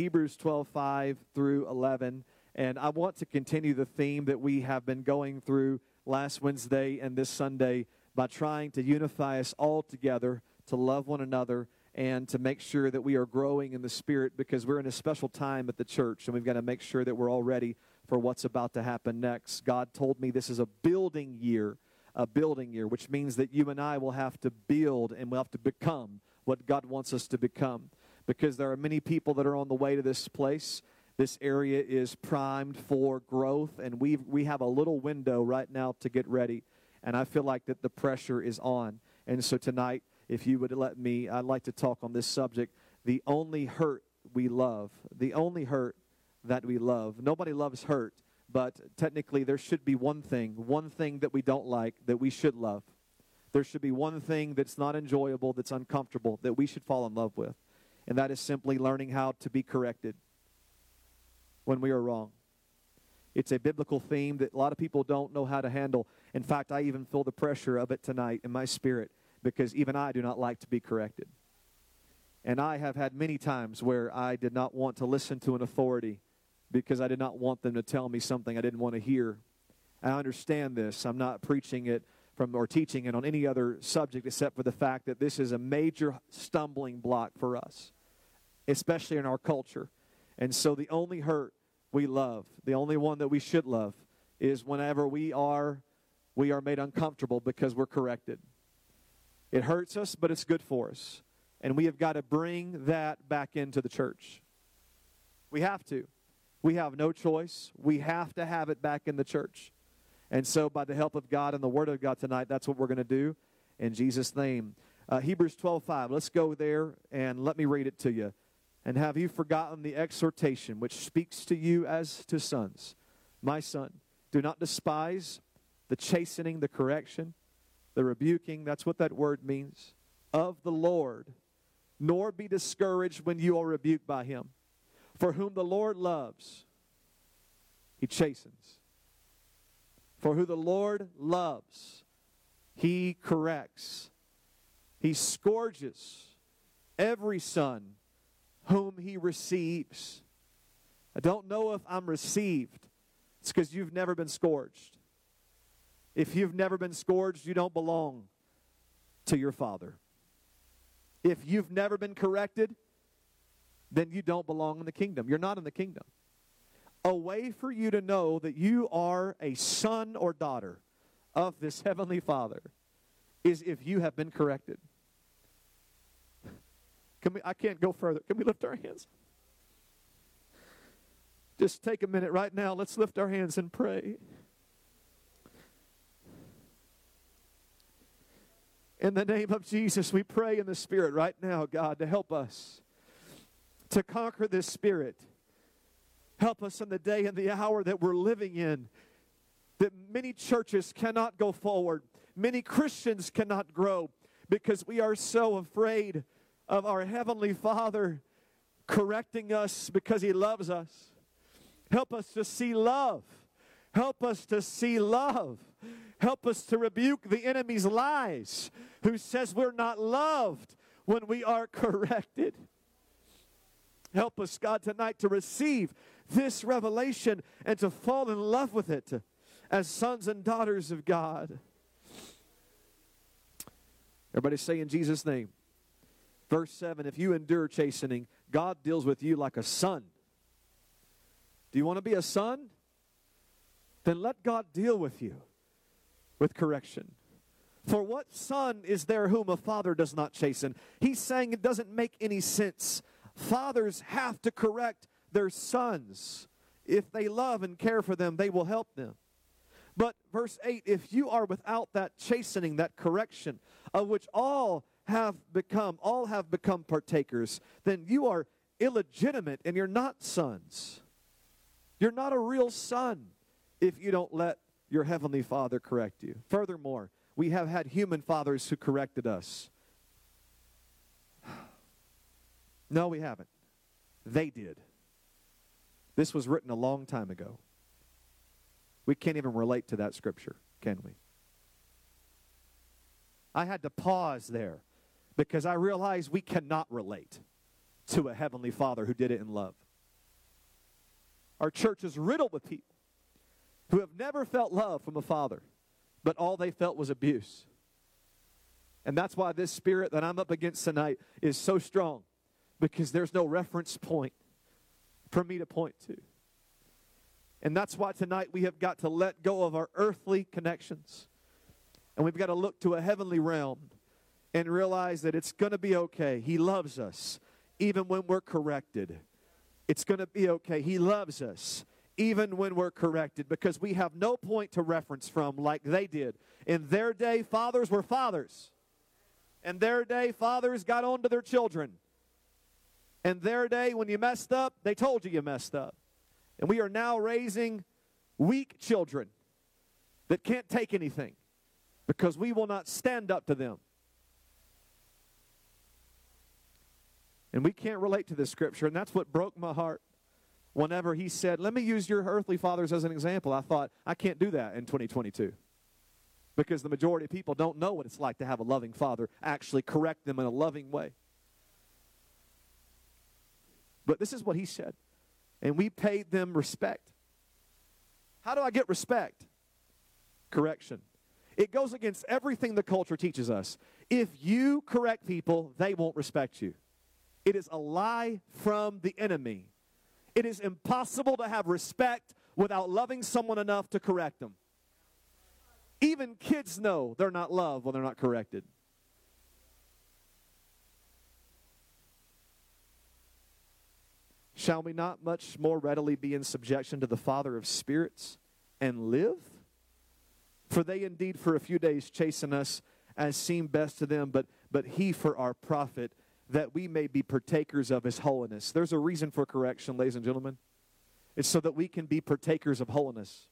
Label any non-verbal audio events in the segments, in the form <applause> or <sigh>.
Hebrews 12 5 through 11. And I want to continue the theme that we have been going through last Wednesday and this Sunday by trying to unify us all together to love one another and to make sure that we are growing in the Spirit because we're in a special time at the church and we've got to make sure that we're all ready for what's about to happen next. God told me this is a building year, a building year, which means that you and I will have to build and we'll have to become what God wants us to become because there are many people that are on the way to this place. This area is primed for growth, and we we have a little window right now to get ready. And I feel like that the pressure is on. And so tonight, if you would let me, I'd like to talk on this subject. The only hurt we love, the only hurt that we love. Nobody loves hurt, but technically there should be one thing, one thing that we don't like that we should love. There should be one thing that's not enjoyable, that's uncomfortable, that we should fall in love with. And that is simply learning how to be corrected when we are wrong. It's a biblical theme that a lot of people don't know how to handle. In fact, I even feel the pressure of it tonight in my spirit because even I do not like to be corrected. And I have had many times where I did not want to listen to an authority because I did not want them to tell me something I didn't want to hear. I understand this. I'm not preaching it from or teaching it on any other subject except for the fact that this is a major stumbling block for us, especially in our culture. And so the only hurt we love, the only one that we should love, is whenever we are we are made uncomfortable because we're corrected. It hurts us, but it's good for us. And we have got to bring that back into the church. We have to. We have no choice. We have to have it back in the church. And so, by the help of God and the Word of God tonight, that's what we're going to do in Jesus' name. Uh, Hebrews 12 5. Let's go there and let me read it to you. And have you forgotten the exhortation which speaks to you as to sons? My son, do not despise the chastening, the correction the rebuking, that's what that word means, of the Lord, nor be discouraged when you are rebuked by him. For whom the Lord loves, he chastens. For who the Lord loves, he corrects. He scourges every son whom he receives. I don't know if I'm received. It's because you've never been scourged. If you've never been scourged, you don't belong to your Father. If you've never been corrected, then you don't belong in the kingdom. You're not in the kingdom. A way for you to know that you are a son or daughter of this <laughs> heavenly Father is if you have been corrected. Can we, I can't go further. Can we lift our hands? Just take a minute right now. Let's lift our hands and pray. In the name of Jesus, we pray in the Spirit right now, God, to help us to conquer this spirit. Help us in the day and the hour that we're living in, that many churches cannot go forward, many Christians cannot grow because we are so afraid of our Heavenly Father correcting us because He loves us. Help us to see love. Help us to see love. Help us to rebuke the enemy's lies who says we're not loved when we are <laughs> corrected. Help us, God, tonight to receive this revelation and to fall in love with it as sons and daughters of God. Everybody say in Jesus' name. Verse 7 If you endure chastening, God deals with you like a son. Do you want to be a son? Then let God deal with you with correction. For what son is there whom a father does not chasten? He's saying it doesn't make any sense. Fathers have to correct their sons. If they love and care for them, they will help them. But verse 8 if you are without that chastening, that correction, of which all have become, all have become partakers, then you are illegitimate and you're not sons. You're not a real son if you don't let your heavenly Father correct you. Furthermore, we have had human fathers who corrected us. <sighs> No, we haven't. They did. This was written a long time ago. We can't even relate to that scripture, can we? I had to pause there because I realized we cannot relate to a heavenly father who did it in love. Our church is riddled with people who have never felt love from a father, but all they felt was abuse. And that's why this spirit that I'm up against tonight is so strong because there's no reference point for me to point to. And that's why tonight we have got to let go of our earthly connections. And we've got to look to a heavenly realm and realize that it's going to be okay. He loves us even when we're corrected. It's going to be okay. He loves us even when we're corrected because we have no point to reference from like they did. In their day, fathers were fathers. In their day, fathers got on to their children. In their day, when you messed up, they told you you messed up. And we are now raising weak children that can't take anything because we will not stand up to them. And we can't relate to this scripture, and that's what broke my heart. Whenever he said, Let me use your earthly fathers as an example, I thought, I can't do that in 2022 because the majority of people don't know what it's like to have a loving father actually correct them in a loving way. But this is what he said. And we paid them respect. How do I get respect? Correction. It goes against everything the culture teaches us. If you correct people, they won't respect you. It is a lie from the enemy. It is impossible to have respect without loving someone enough to correct them. Even kids know they're not loved when they're not corrected. Shall we not much more readily be in subjection to the Father of spirits and live? For they indeed for a few days chasten us as seemed best to them, but, but he for our profit, that we may be partakers of his holiness. There's a reason for correction, ladies and gentlemen. It's so that we can be partakers of holiness.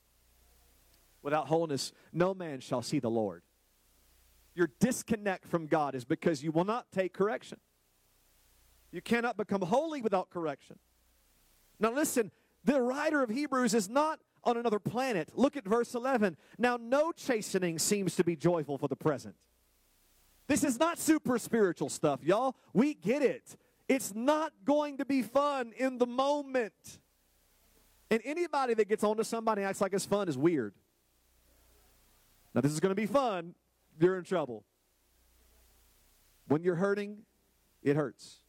Without holiness, no man shall see the Lord. Your disconnect from God is because you will not take correction. You cannot become holy without correction. Now, listen, the writer of Hebrews is not on another planet. Look at verse 11. Now, no chastening seems to be joyful for the present. This is not super spiritual stuff, y'all. We get it. It's not going to be fun in the moment. And anybody that gets onto somebody acts like it's fun is weird. Now, this is going to be fun. You're in trouble. When you're hurting, it hurts.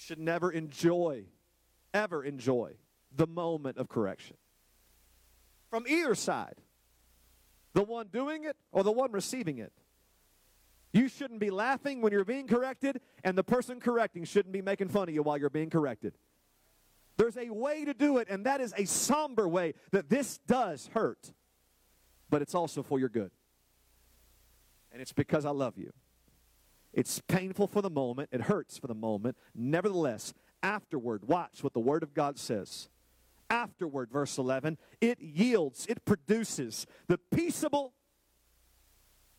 Should never enjoy, ever enjoy the moment of correction. From either side, the one doing it or the one receiving it. You shouldn't be laughing when you're being corrected, and the person correcting shouldn't be making fun of you while you're being corrected. There's a way to do it, and that is a somber way that this does hurt, but it's also for your good. And it's because I love you. It's painful for the moment, it hurts for the moment. Nevertheless, afterward, watch what the Word of God says. Afterward, verse 11, it yields, it produces the peaceable.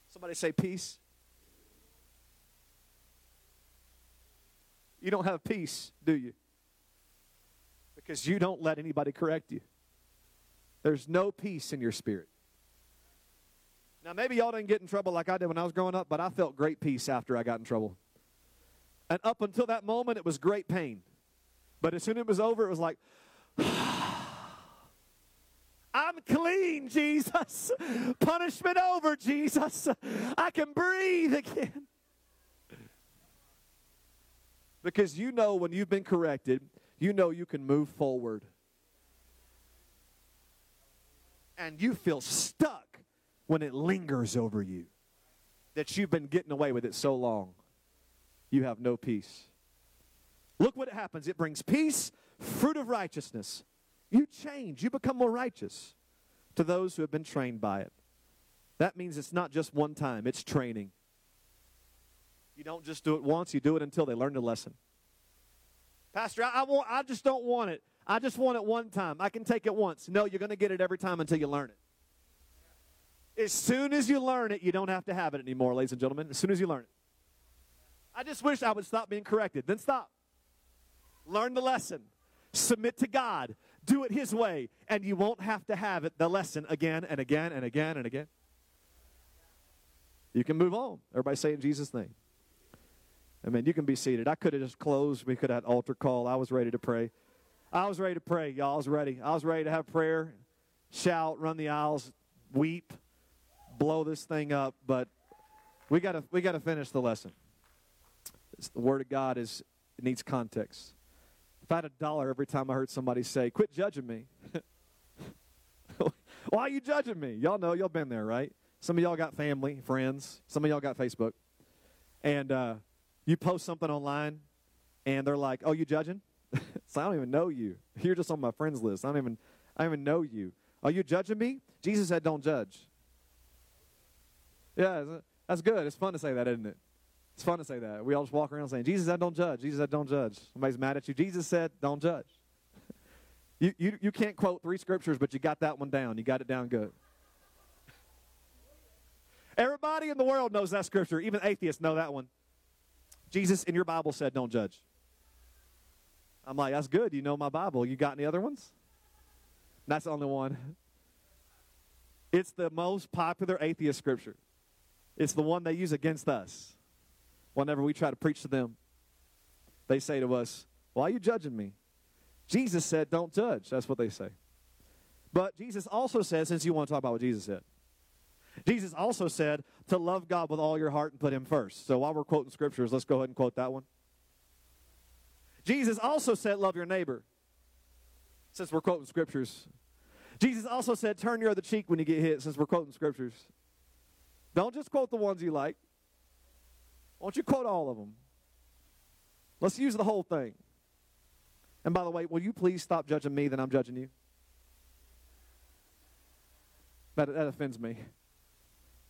Somebody say peace. You don't have peace, do you? Because you don't let anybody correct you. There's no peace in your spirit. Now, maybe y'all didn't get in trouble like I did when I was growing up, but I felt great peace after I got in trouble. And up until that moment, it was great pain. But as soon as it was over, it was like, <sighs> I'm clean, Jesus. <laughs> Punishment over, Jesus. I can breathe again. Because you know when you've been corrected, you know you can move forward. And you feel stuck when it lingers over you that you've been getting away with it so long, you have no peace. Look what happens it brings peace, fruit of righteousness. You change, you become more righteous to those who have been trained by it. That means it's not just one time, it's training. You don't just do it once, you do it until they learn the lesson. Pastor, I, I, want, I just don't want it. I just want it one time. I can take it once. No, you're going to get it every time until you learn it. As soon as you learn it, you don't have to have it anymore, ladies and gentlemen. As soon as you learn it. I just wish I would stop being corrected. Then stop. Learn the lesson. Submit to God. Do it His way. And you won't have to have it, the lesson again and again and again and again. You can move on. Everybody say in Jesus' name. I mean, you can be seated. I could have just closed. We could have had altar call. I was ready to pray. I was ready to pray, y'all. I was ready. I was ready to have prayer, shout, run the aisles, weep, blow this thing up. But we got to we got to finish the lesson. It's, the Word of God is it needs context. If I had a dollar every time I heard somebody say, "Quit judging me," <laughs> why are you judging me? Y'all know, y'all been there, right? Some of y'all got family, friends. Some of y'all got Facebook, and uh, you post something online, and they're like, "Oh, you judging?" <laughs> so I don't even know you. You're just on my friends list. I don't even I don't even know you. Are you judging me? Jesus said, "Don't judge." Yeah, that's good. It's fun to say that, isn't it? It's fun to say that. We all just walk around saying, Jesus I don't judge. Jesus I don't judge. Somebody's mad at you. Jesus said, don't judge. <laughs> you, you, you can't quote three scriptures, but you got that one down. You got it down good. Everybody in the world knows that scripture. Even atheists know that one. Jesus in your Bible said, don't judge. I'm like, that's good. You know my Bible. You got any other ones? That's the only one. It's the most popular atheist scripture. It's the one they use against us whenever we try to preach to them. They say to us, Why are you judging me? Jesus said, Don't judge. That's what they say. But Jesus also said, since you want to talk about what Jesus said, Jesus also said to love God with all your heart and put Him first. So while we're quoting scriptures, let's go ahead and quote that one. Jesus also said, Love your neighbor. Since we're quoting scriptures. Jesus also said, Turn your other cheek when you get hit, since we're quoting scriptures. Don't just quote the ones you like. Why don't you quote all of them? Let's use the whole thing. And by the way, will you please stop judging me that I'm judging you? That, that offends me.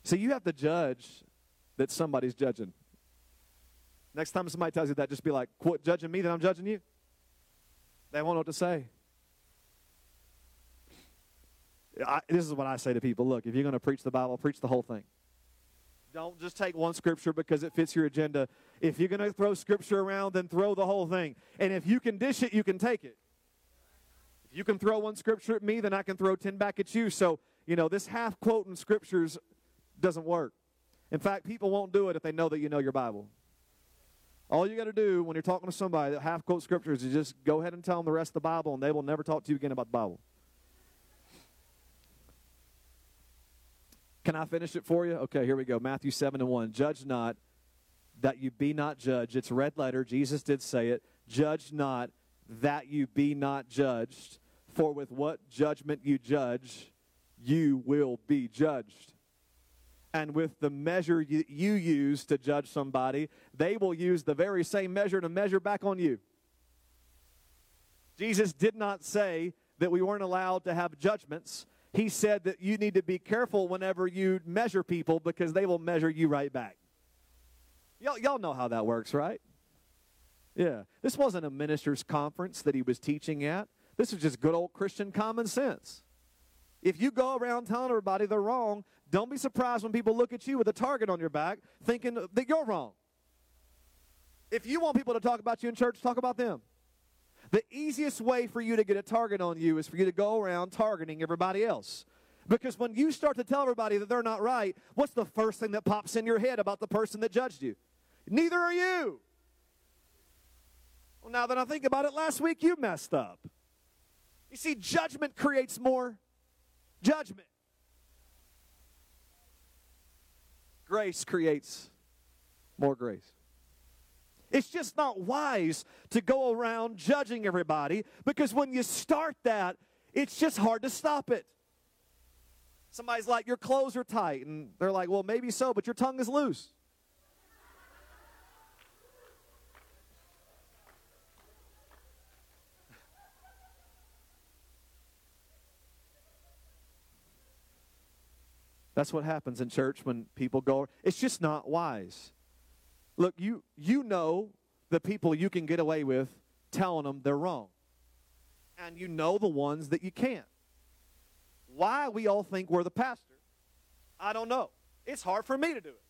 See, you have to judge that somebody's judging. Next time somebody tells you that, just be like, quit judging me that I'm judging you. They won't know what to say. I, this is what I say to people look, if you're going to preach the Bible, preach the whole thing. Don't just take one scripture because it fits your agenda. If you're going to throw scripture around, then throw the whole thing. And if you can dish it, you can take it. If you can throw one scripture at me, then I can throw 10 back at you. So, you know, this half quoting scriptures doesn't work. In fact, people won't do it if they know that you know your Bible. All you got to do when you're talking to somebody that half quote scriptures is just go ahead and tell them the rest of the Bible, and they will never talk to you again about the Bible. Can I finish it for you? Okay, here we go. Matthew 7 and 1. Judge not that you be not judged. It's red letter. Jesus did say it. Judge not that you be not judged. For with what judgment you judge, you will be judged. And with the measure you, you use to judge somebody, they will use the very same measure to measure back on you. Jesus did not say that we weren't allowed to have judgments he said that you need to be careful whenever you measure people because they will measure you right back. Y'all, y'all know how that works, right? Yeah. This wasn't a minister's conference that he was teaching at. This was just good old Christian common sense. If you go around telling everybody they're wrong, don't be surprised when people look at you with a target on your back thinking that you're wrong. If you want people to talk about you in church, talk about them. The easiest way for you to get a target on you is for you to go around targeting everybody else. Because when you start to tell everybody that they're not right, what's the first thing that pops in your head about the person that judged you? Neither are you. Well, now that I think about it, last week you messed up. You see, judgment creates more judgment. Grace creates more grace. It's just not wise to go around judging everybody because when you start that, it's just hard to stop it. Somebody's like, Your clothes are tight. And they're like, Well, maybe so, but your tongue is loose. That's what happens in church when people go. It's just not wise. Look, you, you know the people you can get away with telling them they're wrong. And you know the ones that you can't. Why we all think we're the pastor, I don't know. It's hard for me to do it.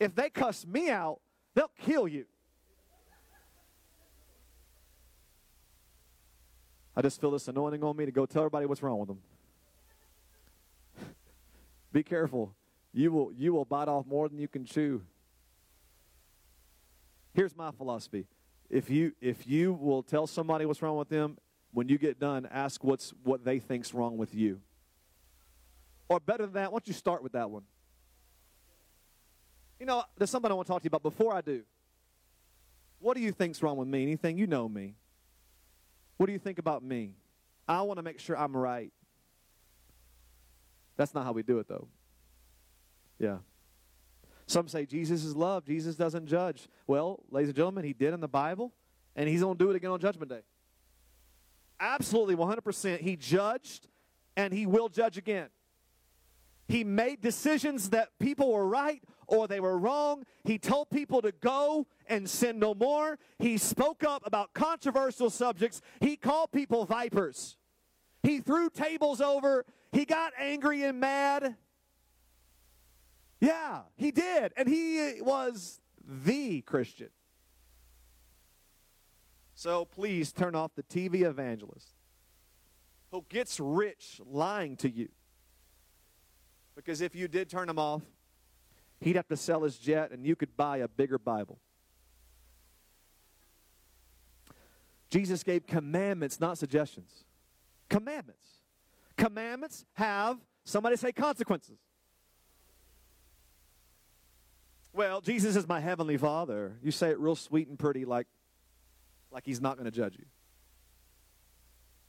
If they cuss me out, they'll kill you. I just feel this anointing on me to go tell everybody what's wrong with them. <laughs> Be careful. You will, you will bite off more than you can chew. Here's my philosophy if you if you will tell somebody what's wrong with them, when you get done, ask what's what they think's wrong with you. Or better than that, why don't you start with that one? You know, there's something I want to talk to you about before I do. What do you think's wrong with me? Anything you know me? What do you think about me? I want to make sure I'm right. That's not how we do it, though. Yeah. Some say Jesus is love. Jesus doesn't judge. Well, ladies and gentlemen, he did in the Bible, and he's going to do it again on Judgment Day. Absolutely, 100%. He judged, and he will judge again. He made decisions that people were right or they were wrong. He told people to go and sin no more. He spoke up about controversial subjects. He called people vipers. He threw tables over. He got angry and mad. Yeah, he did. And he was the Christian. So please turn off the TV evangelist who gets rich lying to you. Because if you did turn him off, he'd have to sell his jet and you could buy a bigger Bible. Jesus gave commandments, not suggestions. Commandments. Commandments have, somebody say, consequences. Well, Jesus is my heavenly Father. You say it real sweet and pretty, like, like he's not going to judge you.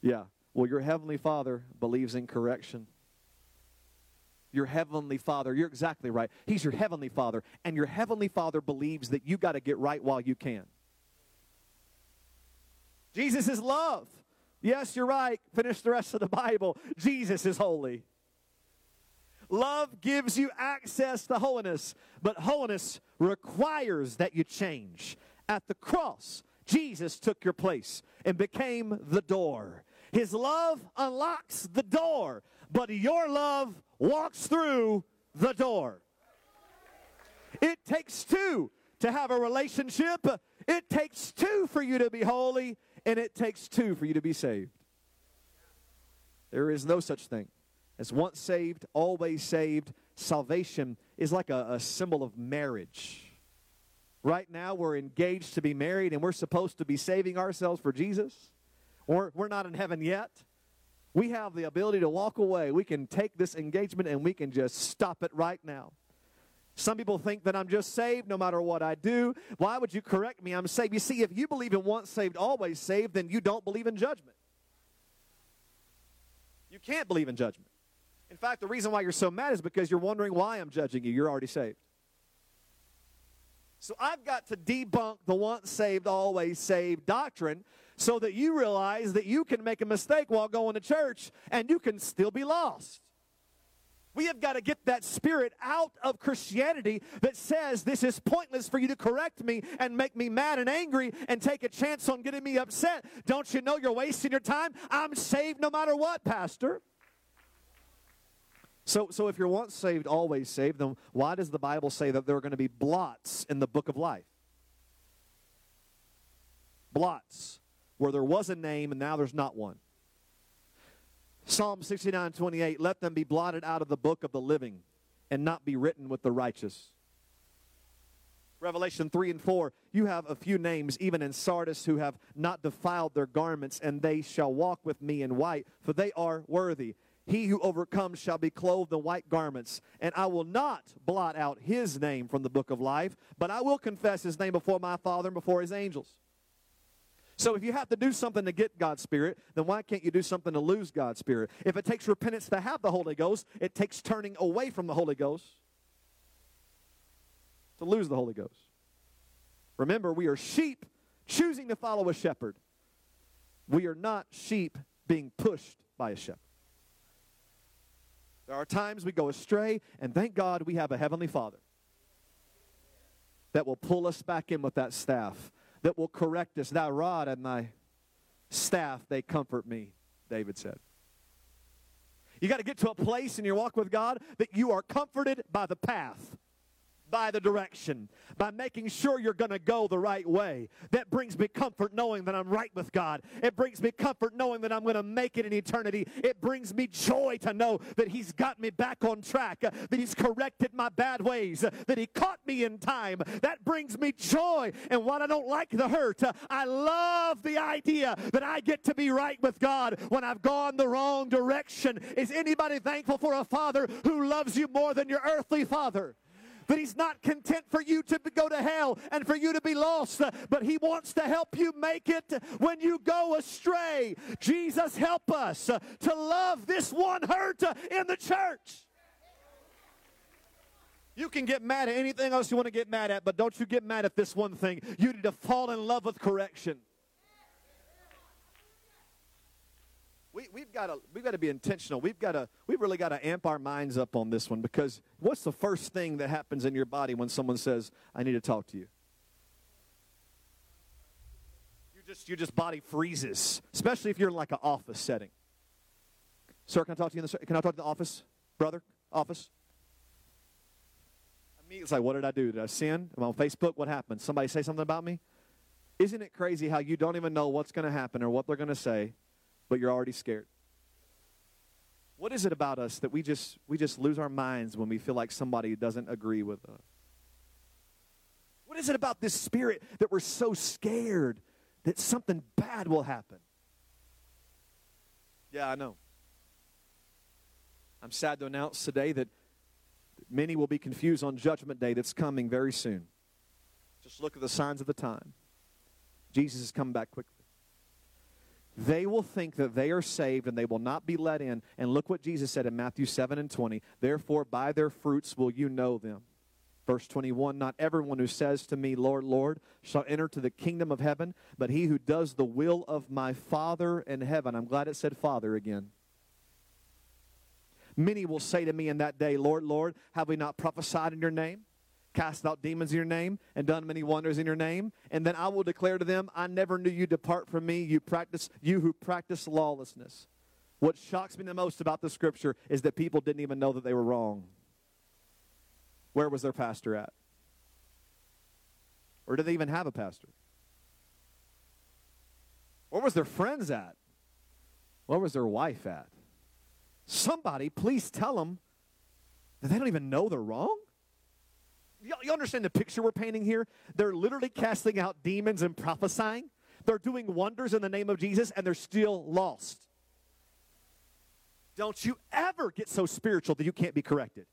Yeah. Well, your heavenly Father believes in correction. Your heavenly Father, you're exactly right. He's your heavenly Father, and your heavenly Father believes that you got to get right while you can. Jesus is love. Yes, you're right. Finish the rest of the Bible. Jesus is holy. Love gives you access to holiness, but holiness requires that you change. At the cross, Jesus took your place and became the door. His love unlocks the door, but your love walks through the door. It takes two to have a relationship. It takes two for you to be holy, and it takes two for you to be saved. There is no such thing as once saved, always saved. Salvation is like a, a symbol of marriage. Right now, we're engaged to be married and we're supposed to be saving ourselves for Jesus. Or we're not in heaven yet. We have the ability to walk away. We can take this engagement and we can just stop it right now. Some people think that I'm just saved no matter what I do. Why would you correct me? I'm saved. You see, if you believe in once saved, always saved, then you don't believe in judgment. You can't believe in judgment. In fact, the reason why you're so mad is because you're wondering why I'm judging you. You're already saved. So I've got to debunk the once saved, always saved doctrine so that you realize that you can make a mistake while going to church and you can still be lost. We have got to get that spirit out of Christianity that says this is pointless for you to correct me and make me mad and angry and take a chance on getting me upset. Don't you know you're wasting your time? I'm saved no matter what, Pastor. So, so if you're once saved, always saved, then why does the Bible say that there are going to be blots in the book of life? Blots, where there was a name and now there's not one. Psalm 69 28, let them be blotted out of the book of the living and not be written with the righteous. Revelation 3 and 4, you have a few names, even in Sardis, who have not defiled their garments, and they shall walk with me in white, for they are worthy. He who overcomes shall be clothed in white garments, and I will not blot out his name from the book of life, but I will confess his name before my Father and before his angels. So if you have to do something to get God's Spirit, then why can't you do something to lose God's Spirit? If it takes repentance to have the Holy Ghost, it takes turning away from the Holy Ghost to lose the Holy Ghost. Remember, we are sheep choosing to follow a shepherd. We are not sheep being pushed by a shepherd. There are times we go astray, and thank God we have a Heavenly Father that will pull us back in with that staff that will correct us. Thy rod and thy staff, they comfort me, David said. You got to get to a place in your walk with God that you are comforted by the path. By the direction, by making sure you're going to go the right way. That brings me comfort knowing that I'm right with God. It brings me comfort knowing that I'm going to make it in eternity. It brings me joy to know that He's got me back on track, that He's corrected my bad ways, that He caught me in time. That brings me joy. And while I don't like the hurt, I love the idea that I get to be right with God when I've gone the wrong direction. Is anybody thankful for a father who loves you more than your earthly father? That he's not content for you to go to hell and for you to be lost, but he wants to help you make it when you go astray. Jesus, help us to love this one hurt in the church. You can get mad at anything else you want to get mad at, but don't you get mad at this one thing. You need to fall in love with correction. We, we've got to we've got to be intentional. We've got to we've really got to amp our minds up on this one because what's the first thing that happens in your body when someone says, "I need to talk to you"? You just your just body freezes, especially if you're in like an office setting. Sir, can I talk to you in the can I talk to the office, brother? Office. It's like, what did I do? Did I sin? Am I on Facebook? What happened? Somebody say something about me? Isn't it crazy how you don't even know what's going to happen or what they're going to say? But you're already scared. What is it about us that we just we just lose our minds when we feel like somebody doesn't agree with us? What is it about this spirit that we're so scared that something bad will happen? Yeah, I know. I'm sad to announce today that many will be confused on Judgment Day that's coming very soon. Just look at the signs of the time. Jesus is coming back quickly they will think that they are saved and they will not be let in. And look what Jesus said in Matthew 7 and 20. Therefore, by their fruits will you know them. Verse 21 Not everyone who says to me, Lord, Lord, shall enter to the kingdom of heaven, but he who does the will of my Father in heaven. I'm glad it said Father again. Many will say to me in that day, Lord, Lord, have we not prophesied in your name? Cast out demons in your name, and done many wonders in your name. And then I will declare to them, I never knew you depart from me, you practice you who practice lawlessness. What shocks me the most about the scripture is that people didn't even know that they were wrong. Where was their pastor at? Or did they even have a pastor? Where was their friends at? Where was their wife at? Somebody, please tell them that they don't even know they're wrong you understand the picture we're painting here? They're literally casting out demons and prophesying. They're doing wonders in the name of Jesus, and they're still lost. Don't you ever get so spiritual that you can't be corrected.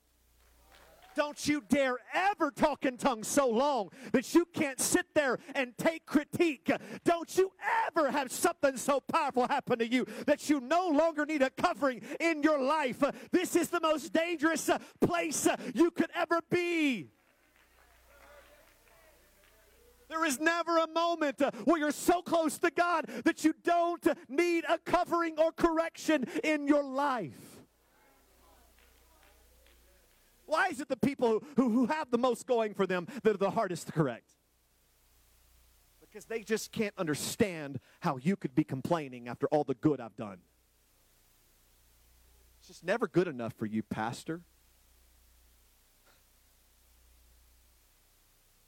Don't you dare ever talk in tongues so long that you can't sit there and take critique. Don't you ever have something so powerful happen to you that you no longer need a covering in your life. This is the most dangerous place you could ever be. There is never a moment uh, where you're so close to God that you don't need a covering or correction in your life. Why is it the people who, who have the most going for them that are the hardest to correct? Because they just can't understand how you could be complaining after all the good I've done. It's just never good enough for you, Pastor.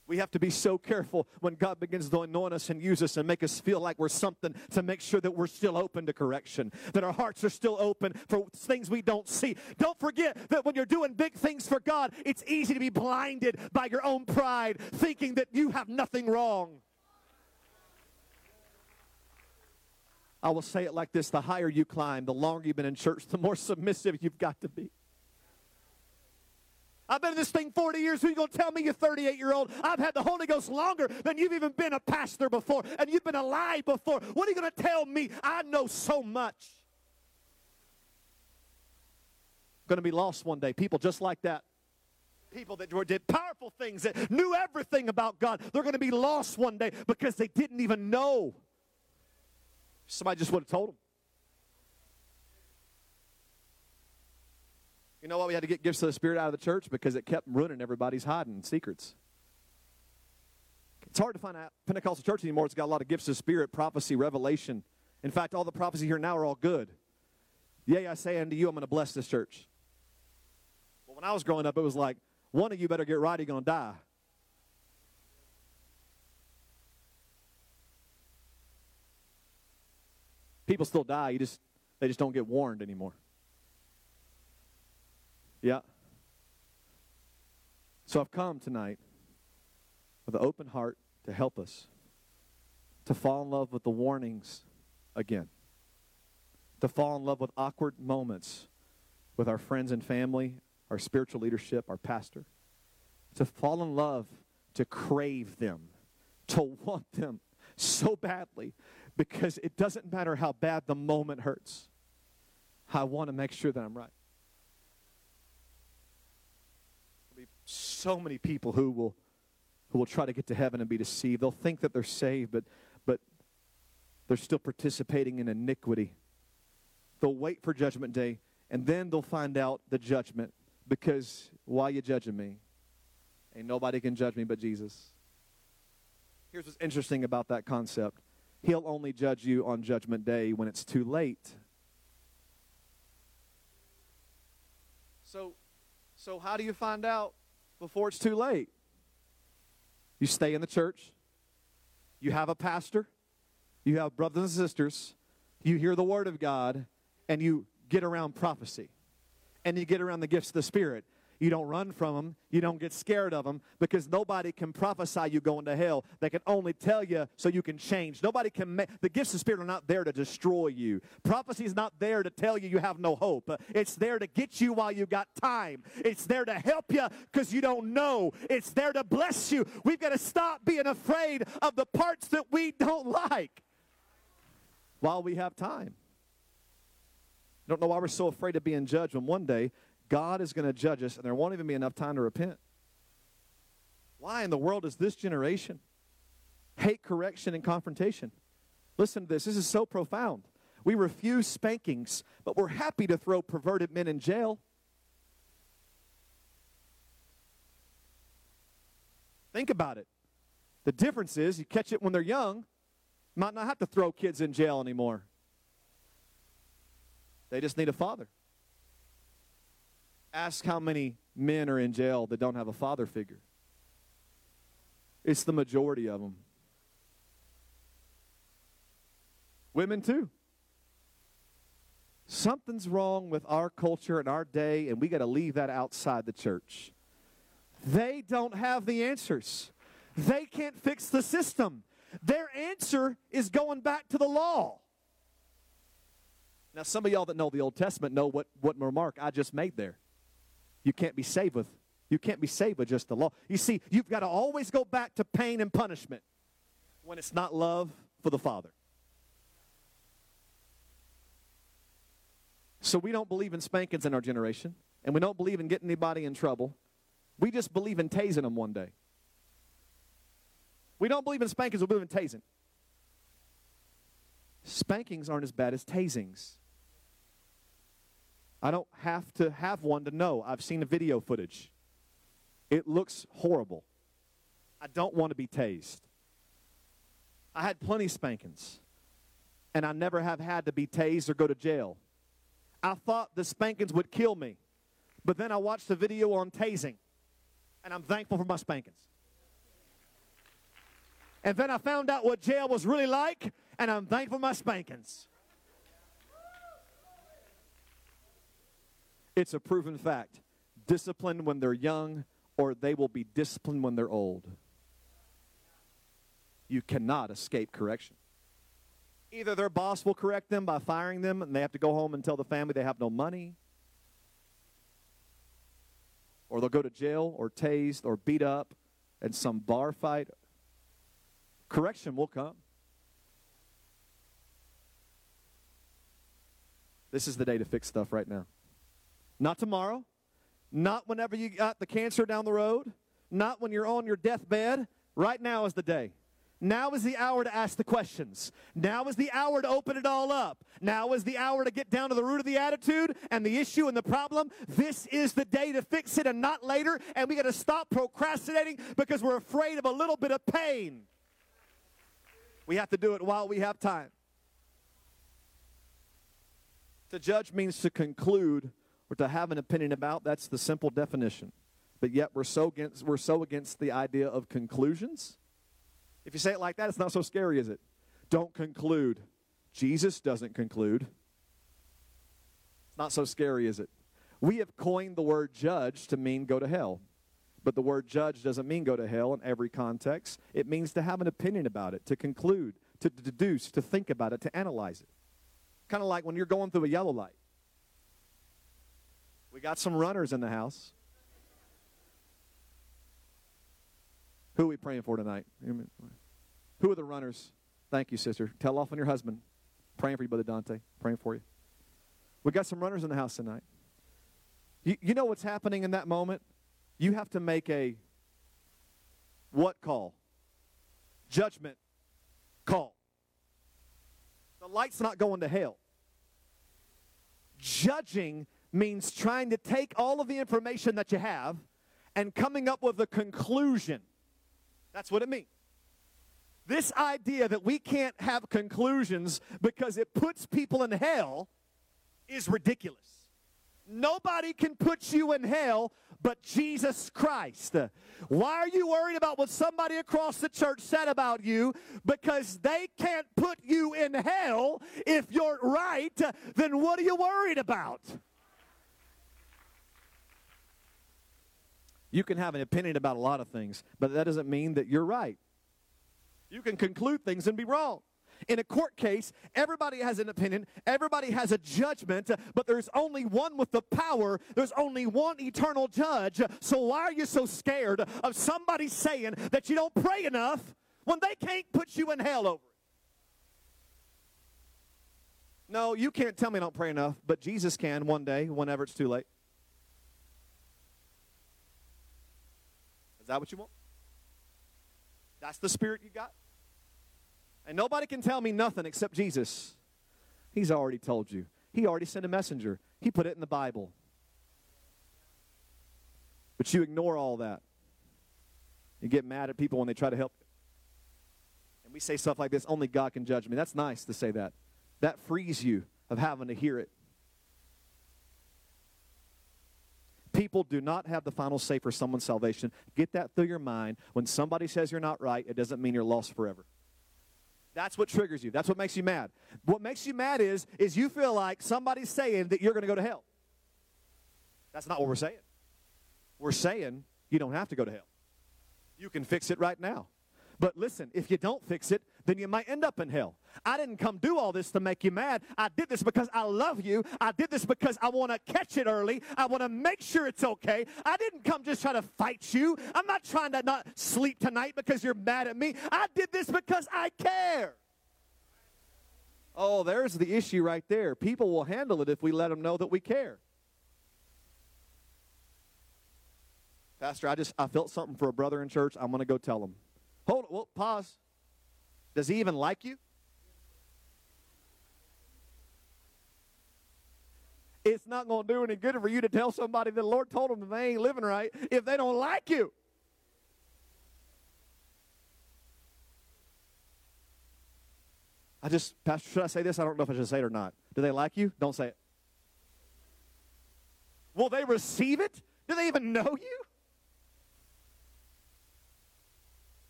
We have to be so careful when God begins to anoint us and use us and make us feel like we're something to make sure that we're still open to correction, that our hearts are still open for things we don't see. Don't forget that when you're doing big things for God, it's easy to be blinded by your own pride, thinking that you have nothing wrong. I will say it like this the higher you climb, the longer you've been in church, the more <laughs> submissive you've got to be. I've been in this thing 40 years. Who are you going to tell me you're 38 year old? I've had the Holy Ghost longer than you've even been a pastor before, and you've been alive before. What are you going to tell me? I know so much. Going to be lost one day. People just like that. People that did powerful things, that knew everything about God, they're going to be lost one day because they didn't even know. Somebody just would have told them. You know why we had to get gifts of the Spirit out of the church? Because it kept ruining everybody's hiding secrets. It's hard to find a Pentecostal church anymore. It's got a lot of gifts of Spirit, prophecy, revelation. In fact, all the prophecy here now are all good. Yea, I say unto you, I'm going to bless this church. Well, when I was growing up, it was like, one of you better get right, you're going to die. People still die, you just they just don't get warned anymore. Yeah. So I've come tonight with an open heart to help us to fall in love with the warnings again, to fall in love with awkward moments with our friends and family, our spiritual leadership, our pastor, to fall in love, to crave them, to <laughs> want them so badly because it doesn't matter how bad the moment hurts. I want to make sure that I'm right. There'll be so many people who will who will try to get to heaven and be deceived. They'll think that they're saved, but but they're still participating in iniquity. They'll wait for judgment day and then they'll find out the judgment because why you judging me? Ain't nobody can judge me but Jesus. Here's what's interesting about that concept. He'll only judge you on judgment day when it's too late. So so how do you find out before it's too late? You stay in the church. You have a pastor. You have brothers and sisters. You hear the word of God and you get around prophecy and you get around the gifts of the Spirit. You don't run from them. You don't get scared of them because nobody can prophesy you going to hell. They can only tell you so you can change. Nobody can make the gifts of Spirit are not there to destroy you. Prophecy is not there to tell you you have no hope. It's there to get you while you got time. It's there to help you because you don't know. It's there to bless you. We've got to stop being afraid of the parts that we don't like while we have time. I don't know why we're so afraid of being judged when one day God is going to judge us and there won't even be enough time to repent. Why in the world does this generation hate correction and confrontation? Listen to this. This is so profound. We refuse spankings, but we're happy to throw perverted men in jail. Think about it. The difference is you catch it when they're young, might not have to throw kids in jail anymore. They just need a father. Ask how many men are in jail that don't have a father figure. It's the majority of them. Women, too. Something's wrong with our culture and our day, and we got to leave that outside the church. They don't have the answers, they can't fix the system. Their answer is going back to the law. Now, some of y'all that know the Old Testament know what, what remark I just made there. You can't be saved with you can't be saved with just the law. You see, you've got to always go back to pain and punishment when it's not love for the Father. So we don't believe in spankings in our generation, and we don't believe in getting anybody in trouble. We just believe in tasing them one day. We don't believe in spankings, we believe in tasing. Spankings aren't as bad as tasings. I don't have to have one to know. I've seen the video footage. It looks horrible. I don't want to be tased. I had plenty spankings, and I never have had to be tased or go to jail. I thought the spankings would kill me, but then I watched the video on tasing, and I'm thankful for my spankings. And then I found out what jail was really like, and I'm thankful for my spankings. It's a proven fact. Discipline when they're young, or they will be disciplined when they're old. You cannot escape correction. Either their boss will correct them by firing them and they have to go home and tell the family they have no money, or they'll go to jail or tased or beat up in some bar fight. Correction will come. This is the day to fix stuff right now. Not tomorrow. Not whenever you got the cancer down the road. Not when you're on your deathbed. Right now is the day. Now is the hour to ask the questions. Now is the hour to open it all up. Now is the hour to get down to the root of the attitude and the issue and the problem. This is the day to fix it and not later. And we got to stop procrastinating because we're afraid of a little bit of pain. We have to do it while we have time. To judge means to conclude or to have an opinion about. That's the simple definition. but yet we're so against, we're so against the idea of conclusions. If you say it like that, it's not so scary, is it? Don't conclude. Jesus doesn't conclude. It's not so scary, is it? We have coined the word judge to mean go to hell. But the word judge doesn't mean go to hell in every context. It means to have an opinion about it, to conclude, to deduce, to think about it, to analyze it. Kind of like when you're going through a yellow light. We got some runners in the house. Who are we praying for tonight? Who are the runners? Thank you, sister. Tell off on your husband. Praying for you, Brother Dante. Praying for you. We got some runners in the house tonight. You, you know what's happening in that moment? You have to make a what call? Judgment call. The light's not going to hell. Judging means trying to take all of the information that you have and coming up with a conclusion. That's what it means. This idea that we can't have conclusions because it puts people in hell is ridiculous. Nobody can put you in hell but Jesus Christ. Why are you worried about what somebody across the church said about you? Because they can't put you in hell. If you're right, then what are you worried about? You can have an opinion about a lot of things, but that doesn't mean that you're right. You can conclude things and be wrong. In a court case, everybody has an opinion, everybody has a judgment, but there's only one with the power. There's only one eternal judge. So why are you so scared of somebody saying that you don't pray enough when they can't put you in hell over it? No, you can't tell me I don't pray enough, but Jesus can one day, whenever it's too late. Is that what you want? That's the spirit you got? And nobody can tell me nothing except Jesus. He's already told you. He already sent a messenger. He put it in the Bible. But you ignore all that. You get mad at people when they try to help. And we say stuff like this only God can judge me. That's nice to say that. That frees you of having to hear it. People do not have the final say for someone's salvation. Get that through your mind. When somebody says you're not right, it doesn't mean you're lost forever. That's what triggers you. That's what makes you mad. What makes you mad is is you feel like somebody's saying that you're going to go to hell. That's not what we're saying. We're saying you don't have to go to hell. You can fix it right now. But listen, if you don't fix it, then you might end up in hell. I didn't come do all this to make you mad. I did this because I love you. I did this because I want to catch it early. I want to make sure it's okay. I didn't come just try to fight you. I'm not trying to not sleep tonight because you're mad at me. I did this because I care. Oh, there's the issue right there. People will handle it if we let them know that we care. Pastor, I just I felt something for a brother in church. I'm going to go tell him. Hold. Well, pause. Does he even like you? It's not going to do any good for you to tell somebody that the Lord told them they ain't living right if they don't like you. I just, Pastor, should I say this? I don't know if I should say it or not. Do they like you? Don't say it. Will they receive it? Do they even know you?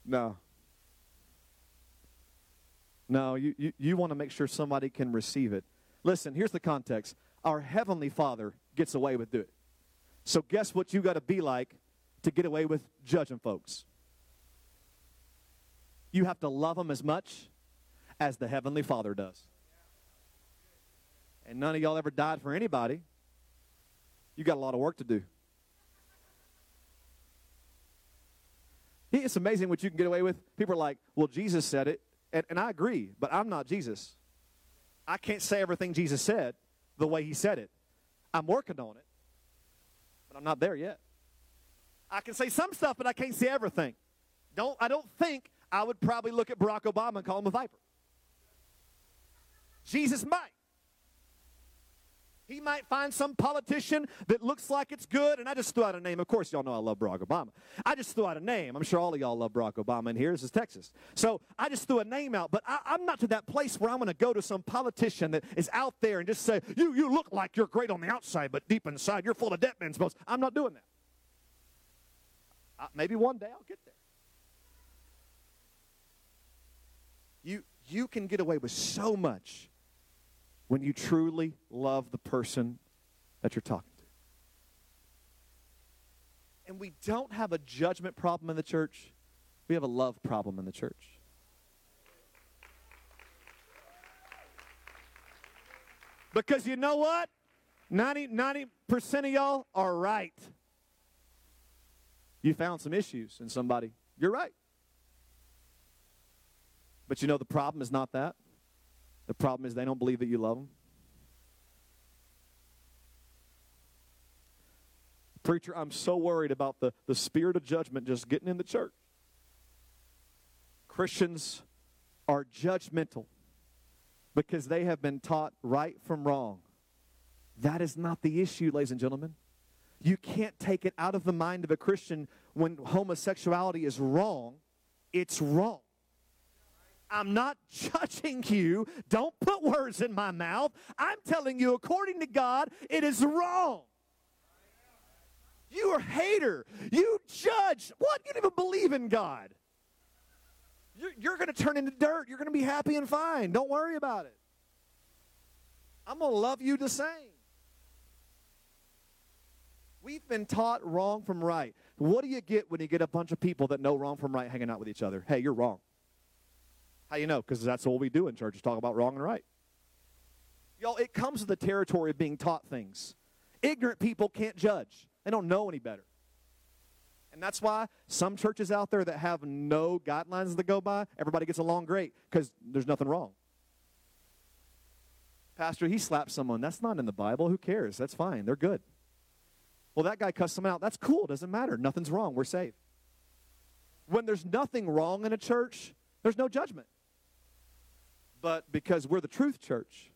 No. No, you, you, you want to make sure somebody can receive it. Listen, here's the context. Our Heavenly Father gets away with it. So guess what you got to be like to get away with judging folks? You have to love them as much as the Heavenly Father does. And none of y'all ever died for anybody. You got a lot of work to do. It's amazing what you can get away with. People are like, well, Jesus said it. And, and I agree, but I'm not Jesus. I can't say everything Jesus said the way he said it. I'm working on it, but I'm not there yet. I can say some stuff, but I can't say everything. Don't, I don't think I would probably look at Barack Obama and call him a viper. Jesus might. He might find some politician that looks like it's good, and I just threw out a name. Of course, y'all know I love Barack Obama. I just threw out a name. I'm sure all of y'all love Barack Obama, in here this is Texas. So I just threw a name out, but I, am not to that place where I'm going to go to some politician that is out there and just say, you, you look like you're great on the outside, but deep inside you're full of debt men's bones. I'm not doing that. Uh, maybe one day I'll get there. You, you can get away with so much when you truly love the person that you're talking to. And we don't have a judgment problem in the church, we have a love problem in the church. Because you know what? 90, 90% of y'all are right. You found some issues in somebody. You're right. But you know the problem is not that. The problem is they don't believe that you love them. Preacher, I'm so worried about the, the spirit of judgment just getting in the church. Christians are judgmental because they have been taught right from wrong. That is not the issue, ladies and gentlemen. You can't take it out of the mind of a Christian when homosexuality is wrong. It's wrong. I'm not <laughs> judging you. Don't put words in my mouth. I'm telling you, according to God, it is wrong. You are a hater. You judge. What? You don't even believe in God. You're, you're going to turn into dirt. You're going to be happy and fine. Don't worry about it. I'm going to love you the same. We've been taught wrong from right. What do you get when you get a bunch of people that know wrong from right hanging out with each other? Hey, you're wrong. How you know? Because that's what we do in church is talk about wrong and right. Y'all, it comes with the territory of being taught things. Ignorant people can't judge. They don't know any better. And that's why some churches out there that have no guidelines to go by, everybody gets along great because there's nothing wrong. Pastor, he slapped someone. That's not in the Bible. Who cares? That's fine. They're good. Well, that guy cussed someone out. That's cool. Doesn't matter. Nothing's wrong. We're saved. When there's nothing wrong in a church, there's no judgment. But because we're the truth church,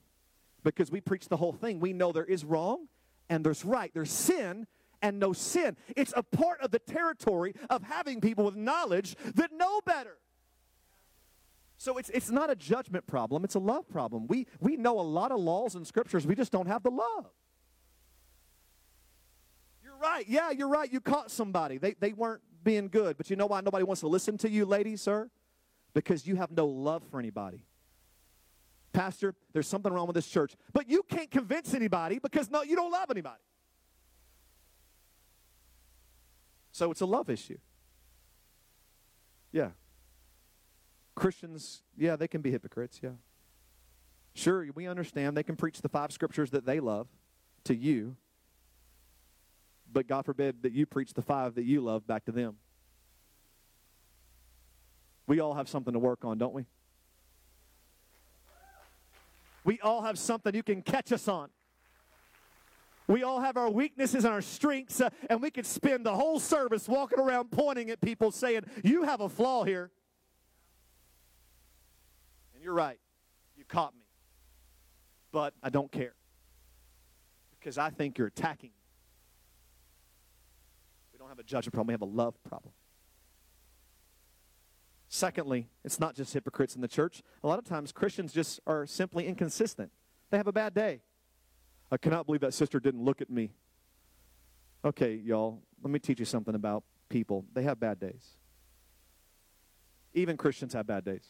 because we preach the whole thing, we know there is wrong and there's right. There's sin and no sin. It's a part of the territory of having people with knowledge that know better. So it's, it's not a judgment problem, it's a love problem. We, we know a lot of laws and scriptures, we just don't have the love. You're right. Yeah, you're right. You caught somebody. They, they weren't being good. But you know why nobody wants to listen to you, ladies, sir? Because you have no love for anybody. Pastor, there's something wrong with this church. But you can't convince anybody because no, you don't love anybody. So it's a love issue. Yeah. Christians, yeah, they can be hypocrites, yeah. Sure, we understand they can preach the five scriptures that they love to you, but God forbid that you preach the five that you love back to them. We all have something to work on, don't we? We all have something you can catch us on. We all have our weaknesses and our strengths, uh, and we could spend the whole service walking around pointing at people saying, You have a flaw here. And you're right. You caught me. But I don't care. Because I think you're attacking me. We don't have a judgment problem, we have a love problem. Secondly, it's not just hypocrites in the church. A lot of times Christians just are simply inconsistent. They have a bad day. I cannot believe that sister didn't look at me. Okay, y'all, let me teach you something about people. They have bad days. Even Christians have bad days.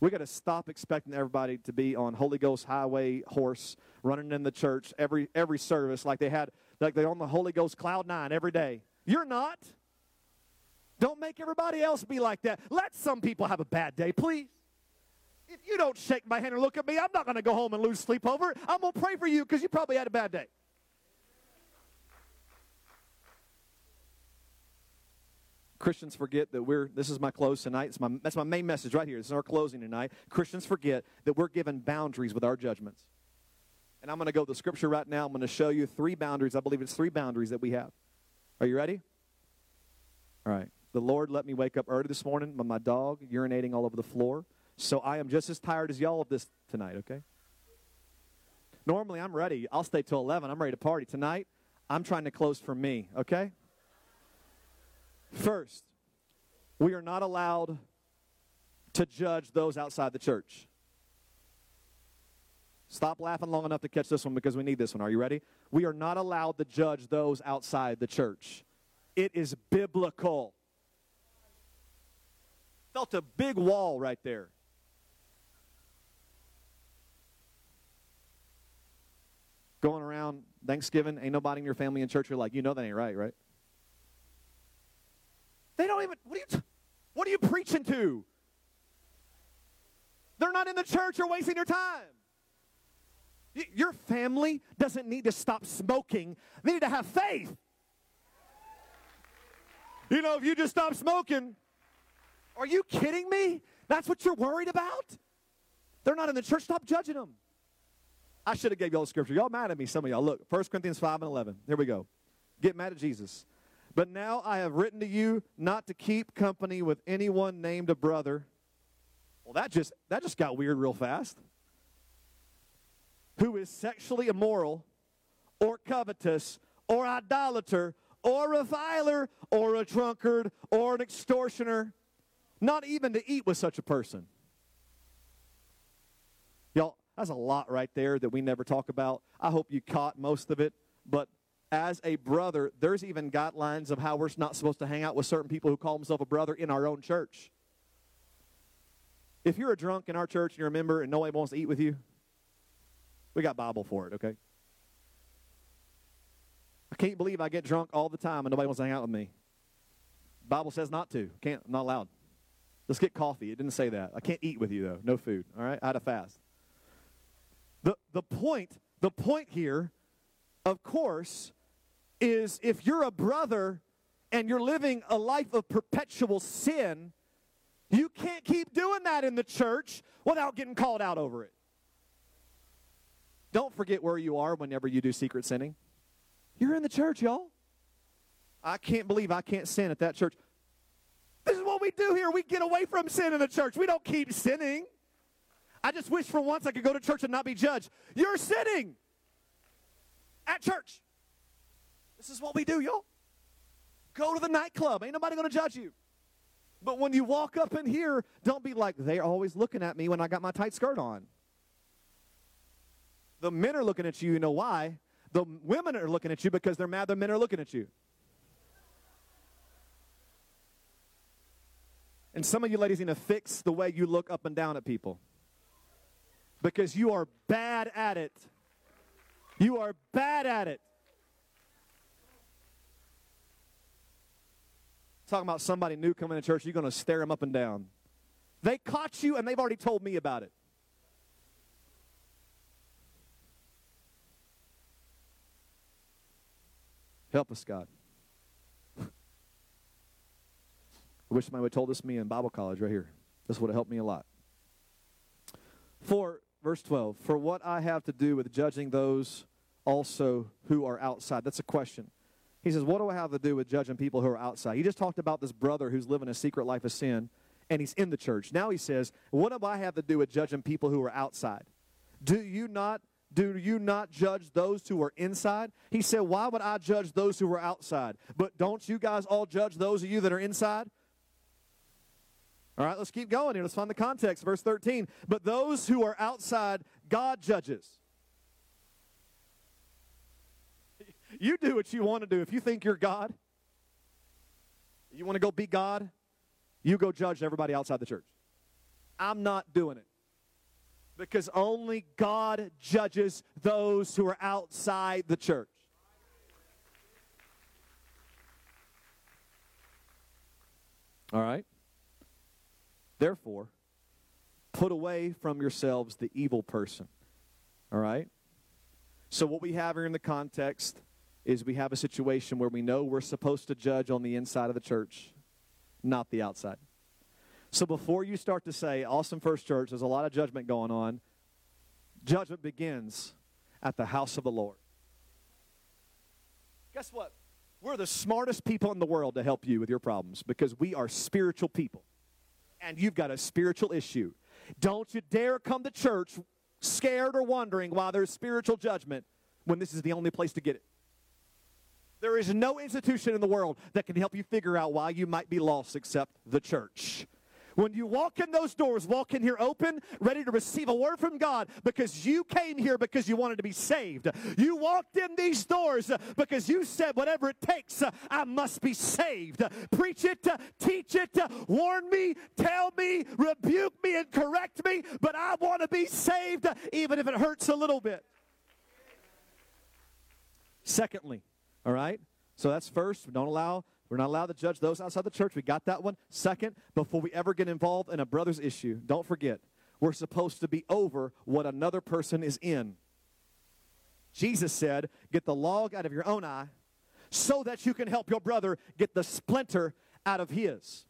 We got to stop expecting everybody to be on Holy Ghost highway horse running in the church every every service like they had like they're on the Holy Ghost cloud nine every day. You're not. Don't make everybody else be like that. Let some people have a bad day, please. If you don't shake my hand and look at me, I'm not going to go home and lose sleep over it. I'm going to pray for you because you probably had a bad day. Christians forget that we're, this is my close tonight. It's my, that's my main message right here. This is our closing tonight. Christians forget that we're given boundaries with our judgments. And I'm going to go to the scripture right now. I'm going to show you three boundaries. I believe it's three boundaries that we have. Are you ready? All right. The Lord let me wake up early this morning my dog urinating all over the floor. So I am just as tired as y'all of this tonight, okay? Normally I'm ready. I'll stay till 11. I'm ready to party. Tonight, I'm trying to close for me, okay? First, we are not allowed to judge those outside the church. Stop laughing long enough to catch this one because we need this one. Are you ready? We are not allowed to judge those outside the church. It is biblical. Felt a big wall right there. Going around Thanksgiving, ain't nobody in your family in church. You're like, you know that ain't right, right? They don't even. What are you? T- what are you preaching to? They're not in the church. You're wasting your time. Y- your family doesn't need to stop smoking. They need to have faith. You know, if you just stop smoking, are you kidding me? That's what you're worried about? They're not in the church. Stop judging them. I should have gave y'all the scripture. Y'all mad at me, some of y'all. Look, 1 Corinthians 5 and 11. Here we go. Get mad at Jesus. But now I have written to you not to keep company with anyone named a brother. Well, that just that just got weird real fast. Who is sexually immoral or covetous or idolater or reviler or a drunkard or an extortioner, not even to eat with such a person. Y'all, that's a lot right there that we never talk about. I hope you caught most of it, but as a brother, there's even guidelines of how we're not supposed to hang out with certain people who call themselves a brother in our own church. If you're a drunk in our church and you're a member and nobody wants to eat with you, we got Bible for it, okay? I can't believe I get drunk all the time and nobody wants to hang out with me. Bible says not to. Can't, I'm not allowed. Let's get coffee. It didn't say that. I can't eat with you though. No food. All right? I had a fast. The the point, the point here, of course, is if you're a brother and you're living a life of perpetual sin, you can't keep doing that in the church without getting called out over it. Don't forget where you are whenever you do secret sinning. You're in the church, y'all. I can't believe I can't sin at that church. This is what we do here. We get away from sin in the church. We don't keep sinning. I just wish for once I could go to church and not be judged. You're sinning at church. This is what we do, y'all. Go to the nightclub. Ain't nobody going to judge you. But when you walk up in here, don't be like, they're always looking at me when I got my tight skirt on. The men are looking at you, you know why? The women are looking at you because they're mad the men are looking at you. And some of you ladies need to fix the way you look up and down at people. Because you are bad at it. You are bad at it. Talking about somebody new coming to church, you're going to stare them up and down. They caught you and they've already told me about it. Help us, God. I wish somebody would have told this to me in Bible college right here. This would have helped me a lot. For, verse 12, for what I have to do with judging those also who are outside. That's a question. He says, What do I have to do with judging people who are outside? He just talked about this brother who's living a secret life of sin, and he's in the church. Now he says, What do I have to do with judging people who are outside? Do you not do you not judge those who are inside? He said, Why would I judge those who are outside? But don't you guys all judge those of you that are inside? All right, let's keep going here. Let's find the context. Verse 13. But those who are outside, God judges. <laughs> You do what you want to do. If you think you're God, you want to go be God, you go judge everybody outside the church. I'm not doing it because only God judges those who are outside the church. All right? Therefore, put away from yourselves the evil person. All right? So, what we have here in the context is we have a situation where we know we're supposed to judge on the inside of the church, not the outside. So before you start to say, Awesome First Church, there's a lot of judgment going on, judgment begins at the house of the Lord. Guess what? We're the smartest people in the world to help you with your problems because we are spiritual people. And you've got a spiritual issue. Don't you dare come to church scared or wondering why there's spiritual judgment when this is the only place to get it. There is no institution in the world that can help you figure out why you might be lost except the church. When you walk in those doors, walk in here open, ready to receive a word from God because you came here because you wanted to be saved. You walked in these doors because you said, whatever it takes, I must be saved. Preach it, teach it, warn me, tell me, rebuke me, and correct me, but I want to be saved even if it hurts a little bit. Secondly, all right? So that's first. Don't allow we're not allowed to judge those outside the church. We got that one. Second, before we ever get involved in a brother's issue, don't forget, we're supposed to be over what another person is in. Jesus said, Get the log out of your own eye so that you can help your brother get the splinter out of his.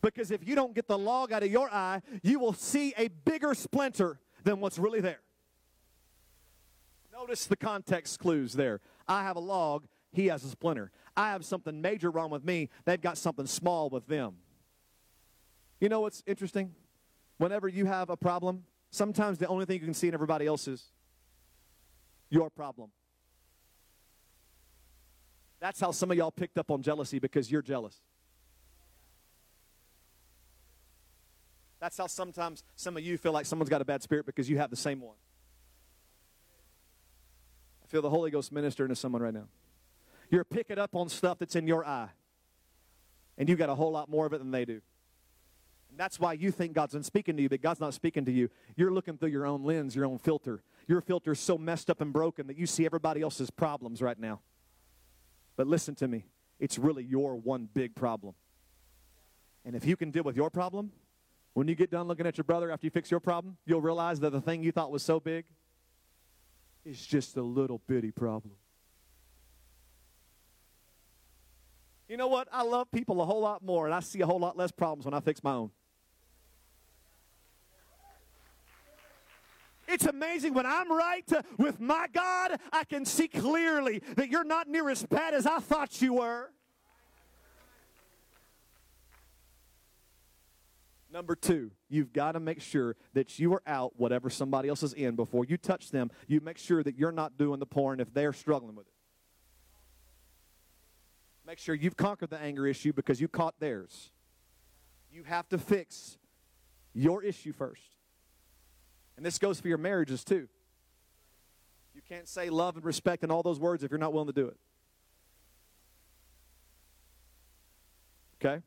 Because if you don't get the log out of your eye, you will see a bigger splinter than what's really there. Notice the context clues there. I have a log, he has a splinter. I have something major wrong with me, they've got something small with them. You know what's interesting? Whenever you have a problem, sometimes the only thing you can see in everybody else is your problem. That's how some of y'all picked up on jealousy because you're jealous. That's how sometimes some of you feel like someone's got a bad spirit because you have the same one. I feel the Holy Ghost ministering to someone right now. You're picking up on stuff that's in your eye. And you got a whole lot more of it than they do. And that's why you think God's been speaking to you, but God's not speaking to you. You're looking through your own lens, your own filter. Your filter's so messed up and broken that you see everybody else's problems right now. But listen to me. It's really your one big problem. And if you can deal with your problem, when you get done looking at your brother after you fix your problem, you'll realize that the thing you thought was so big is just a little bitty problem. You know what? I love people a whole lot more, and I see a whole lot less problems when I fix my own. It's amazing when I'm right uh, with my God, I can see clearly that you're not near as bad as I thought you were. Number two, you've got to make sure that you are out whatever somebody else is in before you touch them. You make sure that you're not doing the pouring if they're struggling with it. Make sure you've conquered the anger issue because you caught theirs. You have to fix your issue first. And this goes for your marriages too. You can't say love and respect and all those words if you're not willing to do it. Okay?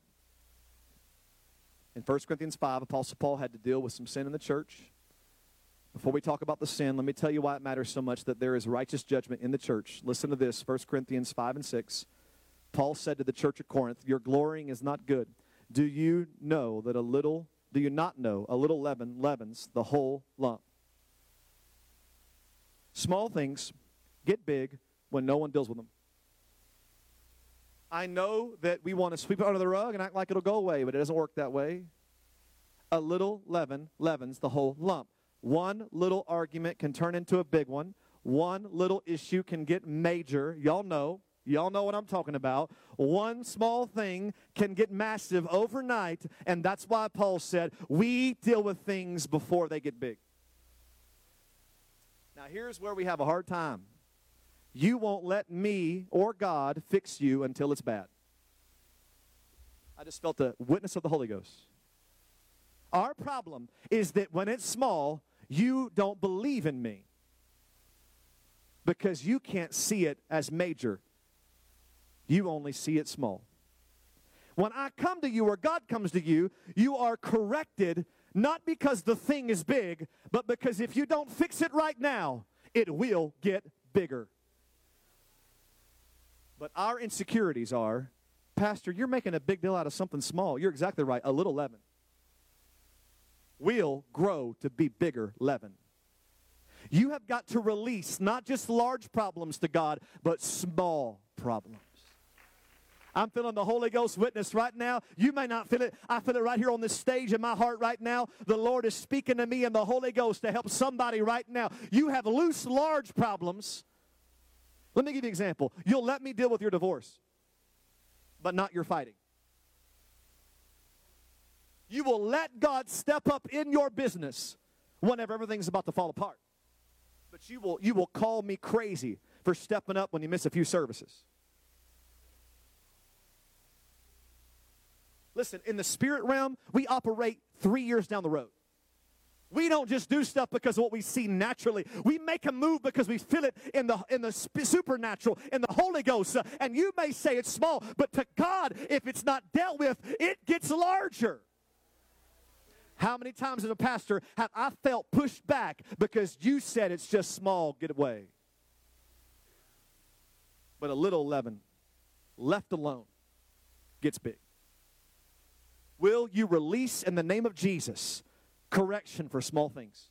In 1 Corinthians 5, Apostle Paul had to deal with some sin in the church. Before we talk about the sin, let me tell you why it matters so much that there is righteous judgment in the church. Listen to this 1 Corinthians 5 and 6. Paul said to the church of Corinth, Your glorying is not good. Do you know that a little, do you not know, a little leaven leavens the whole lump? Small things get big when no one deals with them. I know that we want to sweep it under the rug and act like it'll go away, but it doesn't work that way. A little leaven leavens the whole lump. One little argument can turn into a big one. One little issue can get major. Y'all know. Y'all know what I'm talking about. One small thing can get massive overnight, and that's why Paul said, We deal with things before they get big. Now, here's where we have a hard time. You won't let me or God fix you until it's bad. I just felt the witness of the Holy Ghost. Our problem is that when it's small, you don't believe in me because you can't see it as major you only see it small. When I come to you or God comes to you, you are corrected not because the thing is big, but because if you don't fix it right now, it will get bigger. But our insecurities are, Pastor, you're making a big deal out of something small. You're exactly right. A little leaven will grow to be bigger leaven. You have got to release not just large problems to God, but small problems. I'm feeling the Holy Ghost witness right now. You may not feel it. I feel it right here on this stage in my heart right now. The Lord is speaking to me in the Holy Ghost to help somebody right now. You have loose, large problems. Let me give you an example. You'll let me deal with your divorce, but not your fighting. You will let God step up in your business whenever everything's about to fall apart. But you will, you will call me crazy for stepping up when you miss a few services. Listen, in the spirit realm, we operate three years down the road. We don't just do stuff because of what we see naturally. We make a move because we feel it in the in the supernatural, in the Holy Ghost. Uh, and you may say it's small, but to God, if it's not dealt with, it gets larger. How many times as a pastor have I felt pushed back because you said it's just small, get away? But a little leaven, left alone, gets big. Will you release in the name of Jesus correction for small things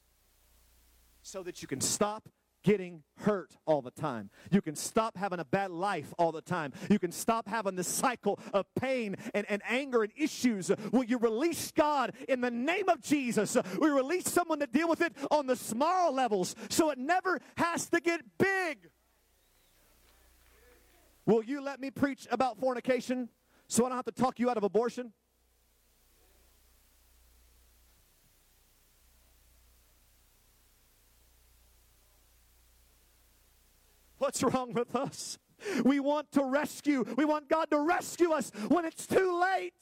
so that you can stop getting hurt all the time. You can stop having a bad life all the time. You can stop having the cycle of pain and, and anger and issues. Will you release God in the name of Jesus? We release someone to deal with it on the small levels so it never has to get big. Will you let me preach about fornication so I don't have to talk you out of abortion? What's wrong with us? We want to rescue. We want God to rescue us when it's too late.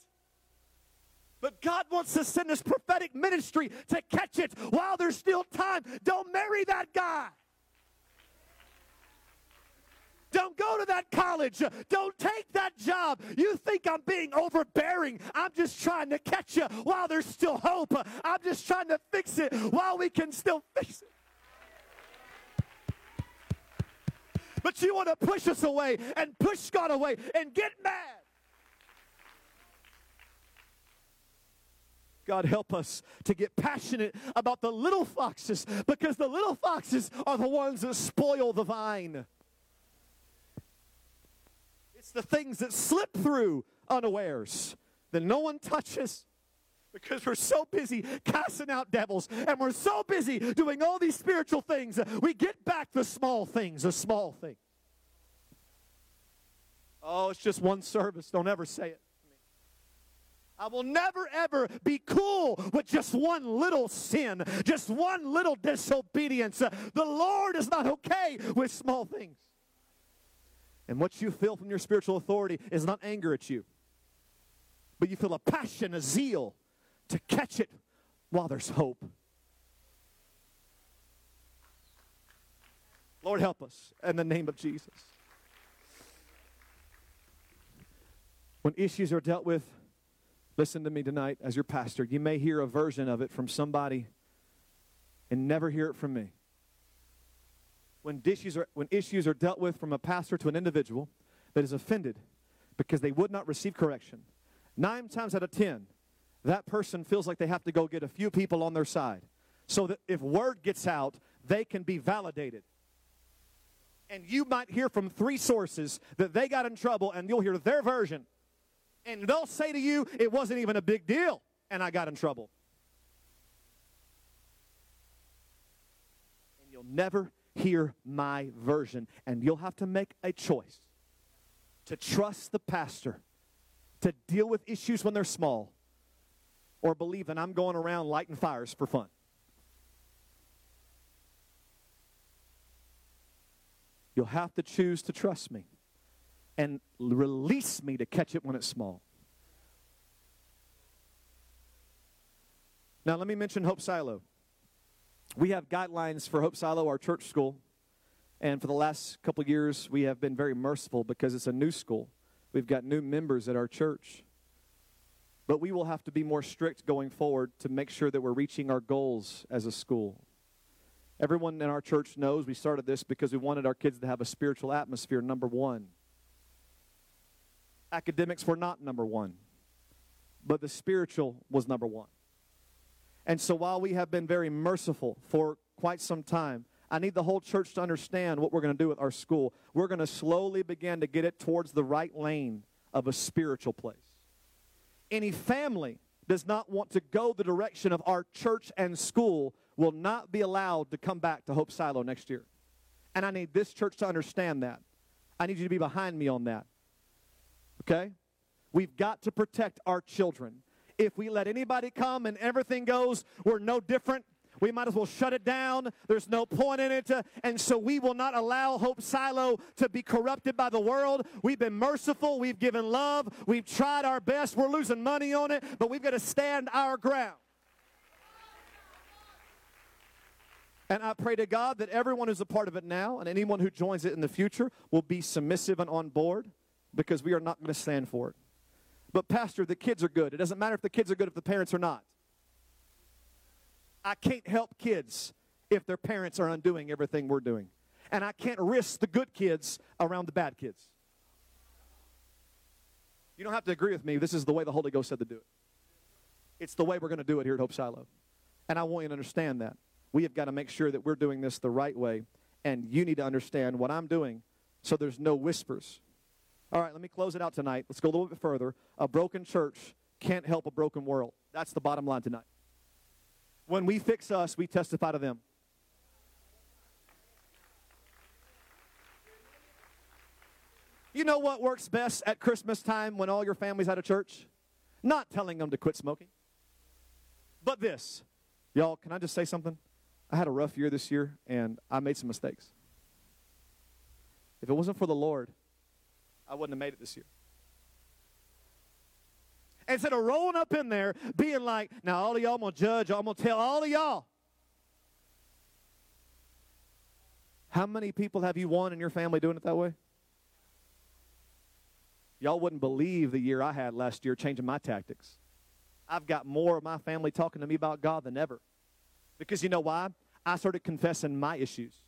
But God wants to send this prophetic ministry to catch it while there's still time. Don't marry that guy. Don't go to that college. Don't take that job. You think I'm being overbearing. I'm just trying to catch you while there's still hope. I'm just trying to fix it while we can still fix it. But you want to push us away and push God away and get mad. God, help us to get passionate about the little foxes because the little foxes are the ones that spoil the vine. It's the things that slip through unawares that no one touches because we're so busy casting out devils and we're so busy doing all these spiritual things, we get back the small things, the small things. Oh, it's just one service. Don't ever say it. I will never ever be cool with just one little sin, just one little disobedience. The Lord is not okay with small things. And what you feel from your spiritual authority is not anger at you, but you feel a passion, a zeal to catch it while there's hope. Lord, help us in the name of Jesus. When issues are dealt with, listen to me tonight as your pastor. You may hear a version of it from somebody and never hear it from me. When issues are, when issues are dealt with from a pastor to an individual that is offended because they would not receive correction, nine times out of ten, that person feels like they have to go get a few people on their side so that if word gets out, they can be validated. And you might hear from three sources that they got in trouble, and you'll hear their version. And they'll say to you, it wasn't even a big deal, and I got in trouble. And you'll never hear my version, and you'll have to make a choice to trust the pastor, to deal with issues when they're small, or believe that I'm going around lighting fires for fun. You'll have to choose to trust me and release me to catch it when it's small. Now, let me mention Hope Silo. We have guidelines for Hope Silo, our church school. And for the last couple years, we have been very merciful because it's a new school. We've got new members at our church. But we will have to be more strict going forward to make sure that we're reaching our goals as a school. Everyone in our church knows we started this because we wanted our kids to have a spiritual atmosphere, number one. Academics were not number one, but the spiritual was number one. And so while we have been very merciful for quite some time, I need the whole church to understand what we're going to do with our school. We're going to slowly begin to get it towards the right lane of a spiritual place any family does not want to go the direction of our church and school will not be allowed to come back to Hope Silo next year. And I need this church to understand that. I need you to be behind me on that. Okay? We've got to protect our children. If we let anybody come and everything goes, we're no different. We might as well shut it down. There's no point in it. And so we will not allow Hope Silo to be corrupted by the world. We've been merciful. We've given love. We've tried our best. We're losing money on it, but we've got to stand our ground. And I pray to God that everyone who's a part of it now and anyone who joins it in the future will be submissive and on board because we are not going to stand for it. But, Pastor, the kids are good. It doesn't matter if the kids are good if the parents are not. I can't help kids if their parents are undoing everything we're doing. And I can't risk the good kids around the bad kids. You don't have to agree with me. This is the way the Holy Ghost said to do it. It's the way we're going to do it here at Hope Silo. And I want you to understand that. We have got to make sure that we're doing this the right way. And you need to understand what I'm doing so there's no whispers. All right, let me close it out tonight. Let's go a little bit further. A broken church can't help a broken world. That's the bottom line tonight. When we fix us, we testify to them. You know what works best at Christmas time when all your family's out of church? Not telling them to quit smoking, but this. Y'all, can I just say something? I had a rough year this year and I made some mistakes. If it wasn't for the Lord, I wouldn't have made it this year. Instead of rolling up in there, being like, now all of y'all, I'm going to judge, I'm going to tell all of y'all. How many people have you won in your family doing it that way? Y'all wouldn't believe the year I had last year changing my tactics. I've got more of my family talking to me about God than ever. Because you know why? I started confessing my issues.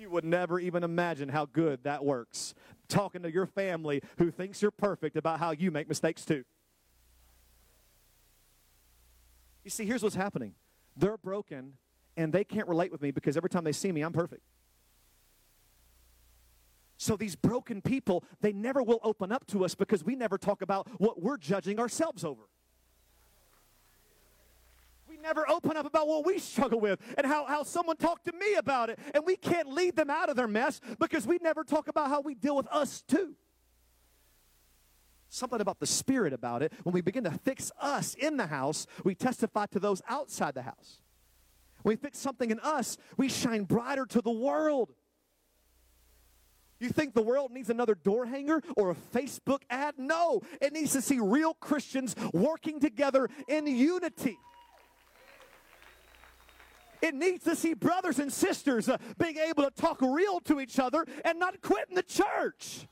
You would never even imagine how good that works. Talking to your family who thinks you're perfect about how you make mistakes too. You see, here's what's happening they're broken and they can't relate with me because every time they see me, I'm perfect. So these broken people, they never will open up to us because we never talk about what we're judging ourselves over never open up about what we struggle with and how, how someone talked to me about it. And we can't lead them out of their mess because we never talk about how we deal with us too. Something about the spirit about it. When we begin to fix us in the house, we testify to those outside the house. When we fix something in us, we shine brighter to the world. You think the world needs another door hanger or a Facebook ad? No, it needs to see real Christians working together in unity. It needs to see brothers and sisters uh, being able to talk real to each other and not quitting the church.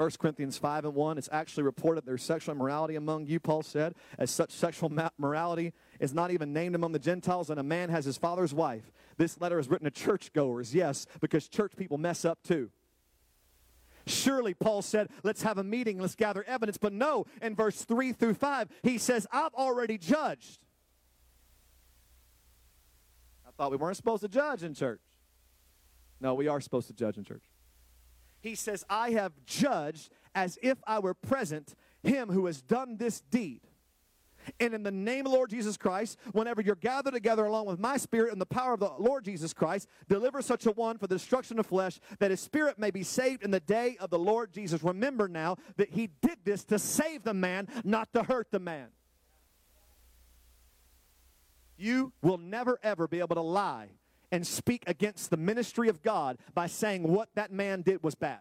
First Corinthians 5 and 1, it's actually reported there's sexual immorality among you, Paul said, as such sexual morality is not even named among the Gentiles, and a man has his father's wife. This letter is written to churchgoers, yes, because church people mess up too. Surely, Paul said, let's have a meeting, let's gather evidence. But no, in verse 3 through 5, he says, I've already judged. I thought we weren't supposed to judge in church. No, we are supposed to judge in church. He says, I have judged as if I were present him who has done this deed. And in the name of Lord Jesus Christ, whenever you're gathered together along with my spirit and the power of the Lord Jesus Christ, deliver such a one for the destruction of flesh, that his spirit may be saved in the day of the Lord Jesus. Remember now that he did this to save the man, not to hurt the man. You will never, ever be able to lie and speak against the ministry of God by saying what that man did was bad.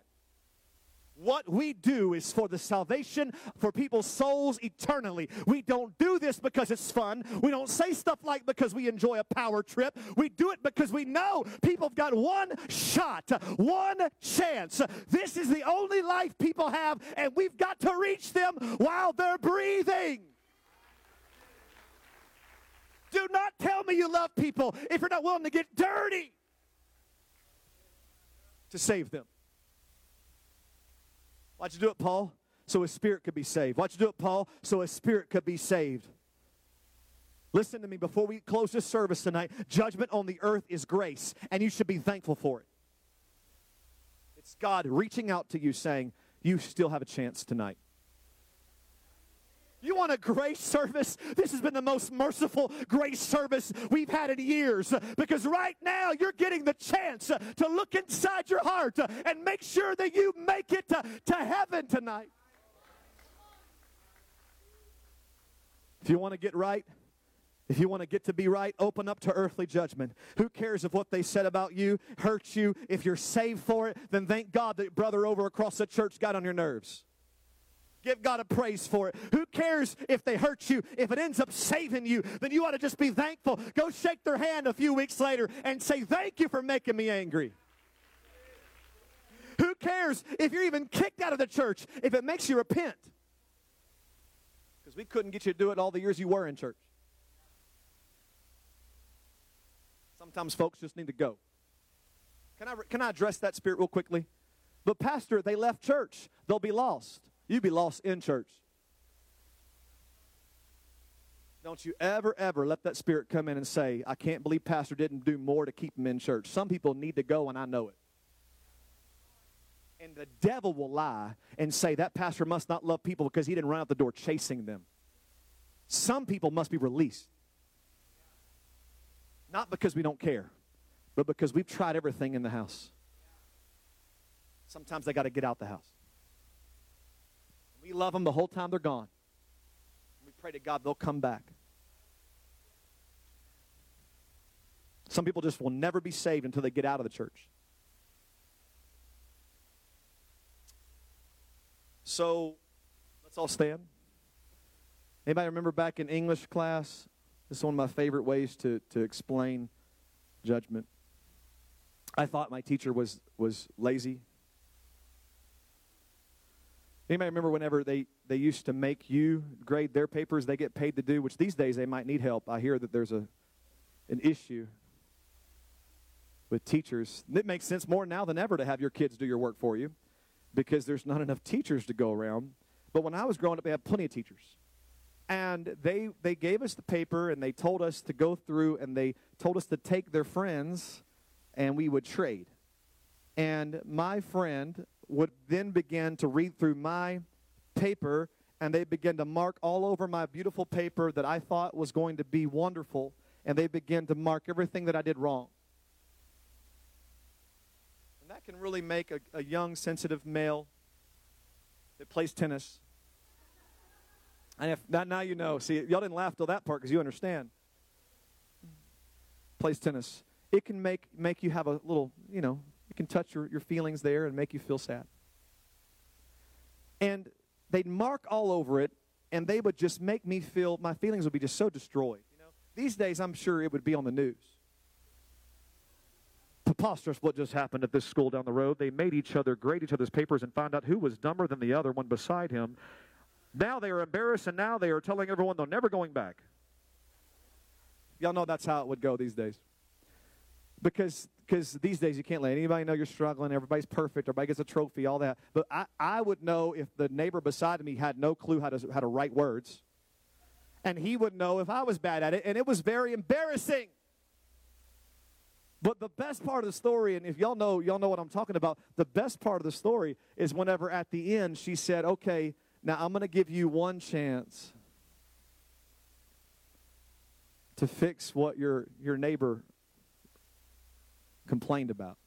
What we do is for the salvation for people's souls eternally. We don't do this because it's fun. We don't say stuff like because we enjoy a power trip. We do it because we know people have got one shot, one chance. This is the only life people have, and we've got to reach them while they're breathing. Do not tell me you love people if you're not willing to get dirty to save them. Why'd you do it, Paul? So his spirit could be saved. Why'd you do it, Paul? So his spirit could be saved. Listen to me before we close this service tonight. Judgment on the earth is grace, and you should be thankful for it. It's God reaching out to you saying, You still have a chance tonight. You want a grace service? This has been the most merciful grace service we've had in years because right now you're getting the chance to look inside your heart and make sure that you make it to, to heaven tonight. If you want to get right, if you want to get to be right, open up to earthly judgment. Who cares if what they said about you hurts you? If you're saved for it, then thank God that brother over across the church got on your nerves. Give God a praise for it. Who cares if they hurt you? If it ends up saving you, then you ought to just be thankful. Go shake their hand a few weeks later and say, Thank you for making me angry. Who cares if you're even kicked out of the church if it makes you repent? Because we couldn't get you to do it all the years you were in church. Sometimes folks just need to go. Can I, can I address that spirit real quickly? But, Pastor, they left church. They'll be lost. You'd be lost in church. Don't you ever, ever let that spirit come in and say, I can't believe Pastor didn't do more to keep them in church. Some people need to go, and I know it. And the devil will lie and say that pastor must not love people because he didn't run out the door chasing them. Some people must be released. Not because we don't care, but because we've tried everything in the house. Sometimes they got to get out the house. We love them the whole time they're gone. We pray to God they'll come back. Some people just will never be saved until they get out of the church. So let's all stand. Anybody remember back in English class? This is one of my favorite ways to, to explain judgment. I thought my teacher was, was lazy. Anybody remember whenever they, they used to make you grade their papers they get paid to do, which these days they might need help. I hear that there's a, an issue with teachers. It makes sense more now than ever to have your kids do your work for you because there's not enough teachers to go around. But when I was growing up, they had plenty of teachers. And they, they gave us the paper and they told us to go through and they told us to take their friends and we would trade. And my friend would then begin to read through my paper and they began to mark all over my beautiful paper that I thought was going to be wonderful. And they began to mark everything that I did wrong. And that can really make a, a young, sensitive male that plays tennis. And if not, now you know. See, y'all didn't laugh till that part because you understand. Plays tennis. It can make make you have a little, you know, can touch your, your feelings there and make you feel sad. And they'd mark all over it, and they would just make me feel my feelings would be just so destroyed. You know, these days I'm sure it would be on the news. Preposterous what just happened at this school down the road. They made each other grade each other's papers and find out who was dumber than the other one beside him. Now they are embarrassed, and now they are telling everyone they're never going back. Y'all know that's how it would go these days. Because because these days you can't let anybody know you're struggling. Everybody's perfect. Everybody gets a trophy, all that. But I, I would know if the neighbor beside me had no clue how to, how to write words. And he would know if I was bad at it. And it was very embarrassing. But the best part of the story, and if y'all know, y'all know what I'm talking about, the best part of the story is whenever at the end she said, okay, now I'm going to give you one chance to fix what your, your neighbor complained about.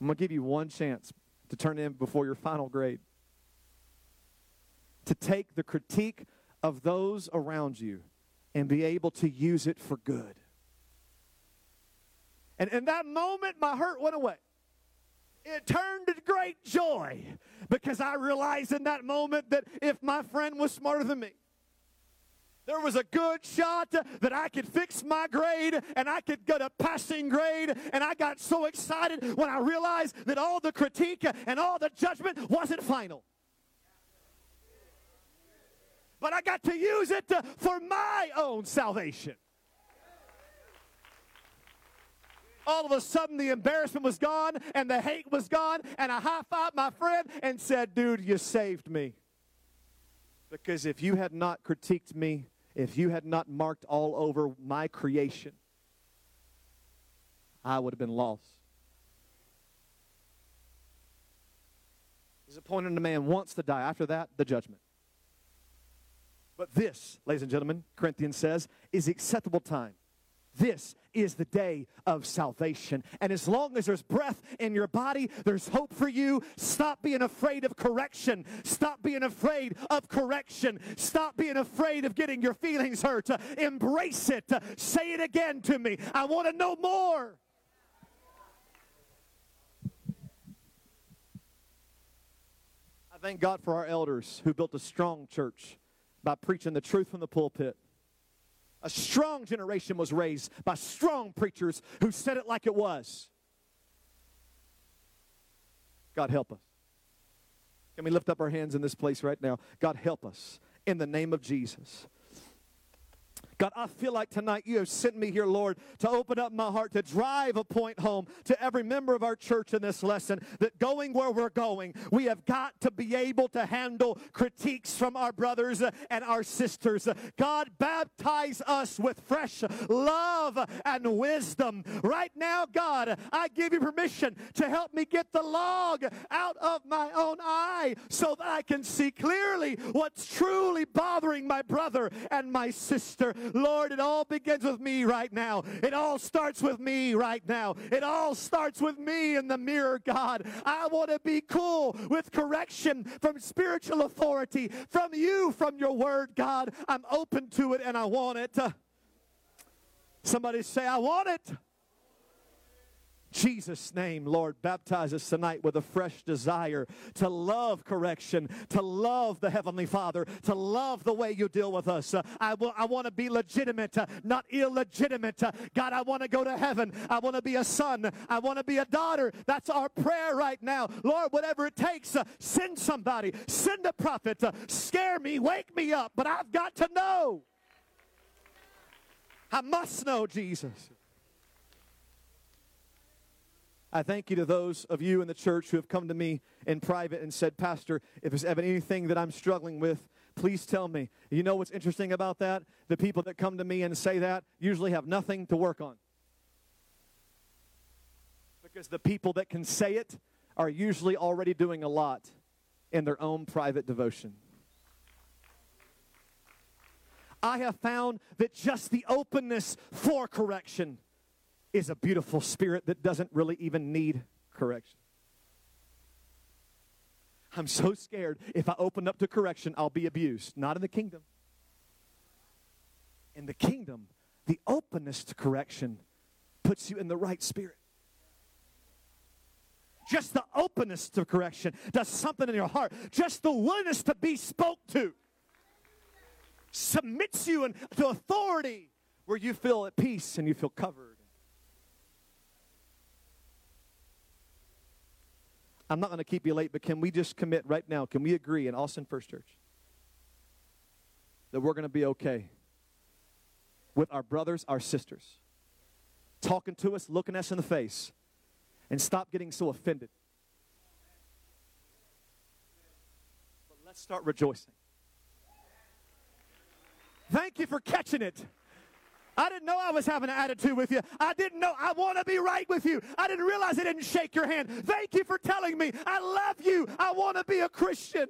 I'm going to give you one chance to turn in before your final grade. To take the critique of those around you and be able to use it for good. And in that moment, my hurt went away. It turned to great joy because I realized in that moment that if my friend was smarter than me, there was a good shot that I could fix my grade and I could get a passing grade. And I got so excited when I realized that all the critique and all the judgment wasn't final. But I got to use it to, for my own salvation. all of a sudden the embarrassment was gone and the hate was gone, and I high fived my friend and said, Dude, you saved me. Because if you had not critiqued me, if you had not marked all over my creation, I would have been lost. He's appointed a man once to die. After that, the judgment. But this, ladies and gentlemen, Corinthians says, is acceptable time. This is the day of salvation. And as long as there's breath in your body, there's hope for you. Stop being afraid of correction. Stop being afraid of correction. Stop being afraid of getting your feelings hurt. embrace it. say it again to me. I want to know more. I thank God for our elders who built a strong church by preaching the truth from the pulpit. A strong generation was raised by strong preachers who said it like it was. God help us. Can we lift up our hands in this place right now? God help us in the name of Jesus. God, I feel like tonight you have sent me here, Lord, to open up my heart, to drive a point home to every member of our church in this lesson that going where we're going, we have got to be able to handle critiques from our brothers and our sisters. God, baptize us with fresh love and wisdom. Right now, God, I give you permission to help me get the log out of my own eye so that I can see clearly what's truly bothering my brother and my sister. Lord, it all begins with me right now. It all starts with me right now. It all starts with me in the mirror, God. I want to be cool with correction from spiritual authority, from you, from your word, God. I'm open to it and I want it. Somebody say, I want it. Jesus' name, Lord, baptize us tonight with a fresh desire to love correction, to love the Heavenly Father, to love the way you deal with us. Uh, I, w- I want to be legitimate, uh, not illegitimate. Uh, God, I want to go to heaven. I want to be a son. I want to be a daughter. That's our prayer right now. Lord, whatever it takes, uh, send somebody, send a prophet, scare me, wake me up, but I've got to know. I must know Jesus. I thank you to those of you in the church who have come to me in private and said, Pastor, if there's ever anything that I'm struggling with, please tell me. You know what's interesting about that? The people that come to me and say that usually have nothing to work on. Because the people that can say it are usually already doing a lot in their own private devotion. I have found that just the openness for correction is a beautiful spirit that doesn't really even need correction. I'm so scared if I open up to correction, I'll be abused. Not in the kingdom. In the kingdom, the openness to correction puts you in the right spirit. Just the openness to correction does something in your heart. Just the willingness to be spoke to submits you to authority where you feel at peace and you feel covered. I'm not going to keep you late, but can we just commit right now? Can we agree in Austin First Church that we're going to be okay with our brothers, our sisters, talking to us, looking us in the face, and stop getting so offended? But let's start rejoicing. Thank you for catching it. I didn't know I was having an attitude with you. I didn't know I want to be right with you. I didn't realize I didn't shake your hand. Thank you for telling me I love you. I want to be a Christian.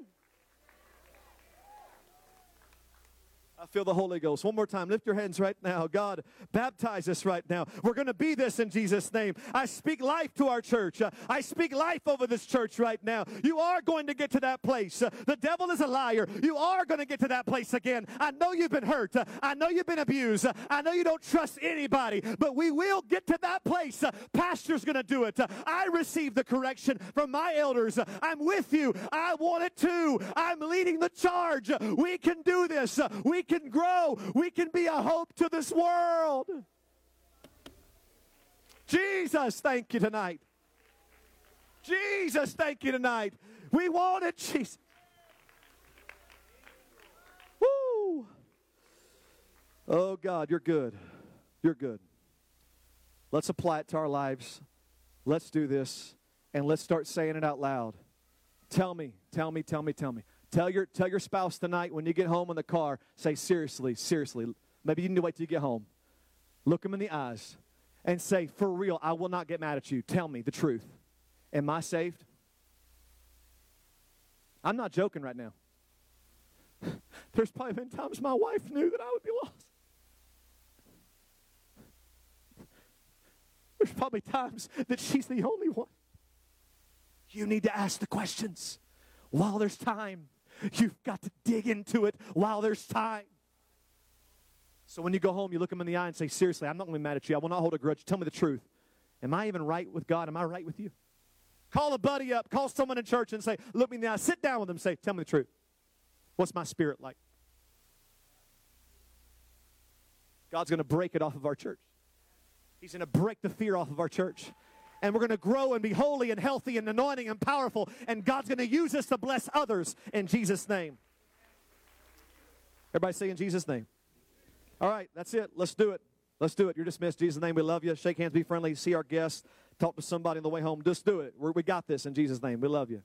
I feel the Holy Ghost. One more time. Lift your hands right now. God, baptize us right now. We're going to be this in Jesus' name. I speak life to our church. Uh, I speak life over this church right now. You are going to get to that place. Uh, the devil is a liar. You are going to get to that place again. I know you've been hurt. Uh, I know you've been abused. I know you don't trust anybody, but we will get to that place. Pastor's going to do it. I received the correction from my elders. I'm with you. I want it too. I'm leading the charge. We can do this. We can grow. We can be a hope to this world. Jesus, thank you tonight. Jesus, thank you tonight. We want it, Jesus. Woo! Oh, God, you're good. You're good. Let's apply it to our lives. Let's do this, and let's start saying it out loud. Tell me, tell me, tell me, tell me. Tell your, tell your spouse tonight when you get home in the car, say, seriously, seriously. Maybe you need to wait till you get home. Look them in the eyes and say, for real, I will not get mad at you. Tell me the truth. Am I saved? I'm not joking right now. <laughs> There's probably been times my wife knew that I would be lost. There's probably times that she's the only one. You need to ask the questions while there's time. You've got to dig into it while there's time. So when you go home, you look them in the eye and say, Seriously, I'm not going to be mad at you. I will not hold a grudge. Tell me the truth. Am I even right with God? Am I right with you? Call a buddy up, call someone in church and say, Look me in the eye. Sit down with them say, Tell me the truth. What's my spirit like? God's going to break it off of our church. He's going to break the fear off of our church. And we're going to grow and be holy and healthy and anointing and powerful. And God's going to use us to bless others in Jesus' name. Everybody say in Jesus' name. All right, that's it. Let's do it. Let's do it. You're dismissed. Jesus' name, we love you. Shake hands, be friendly, see our guests, talk to somebody on the way home. Just do it. We're, we got this in Jesus' name. We love you.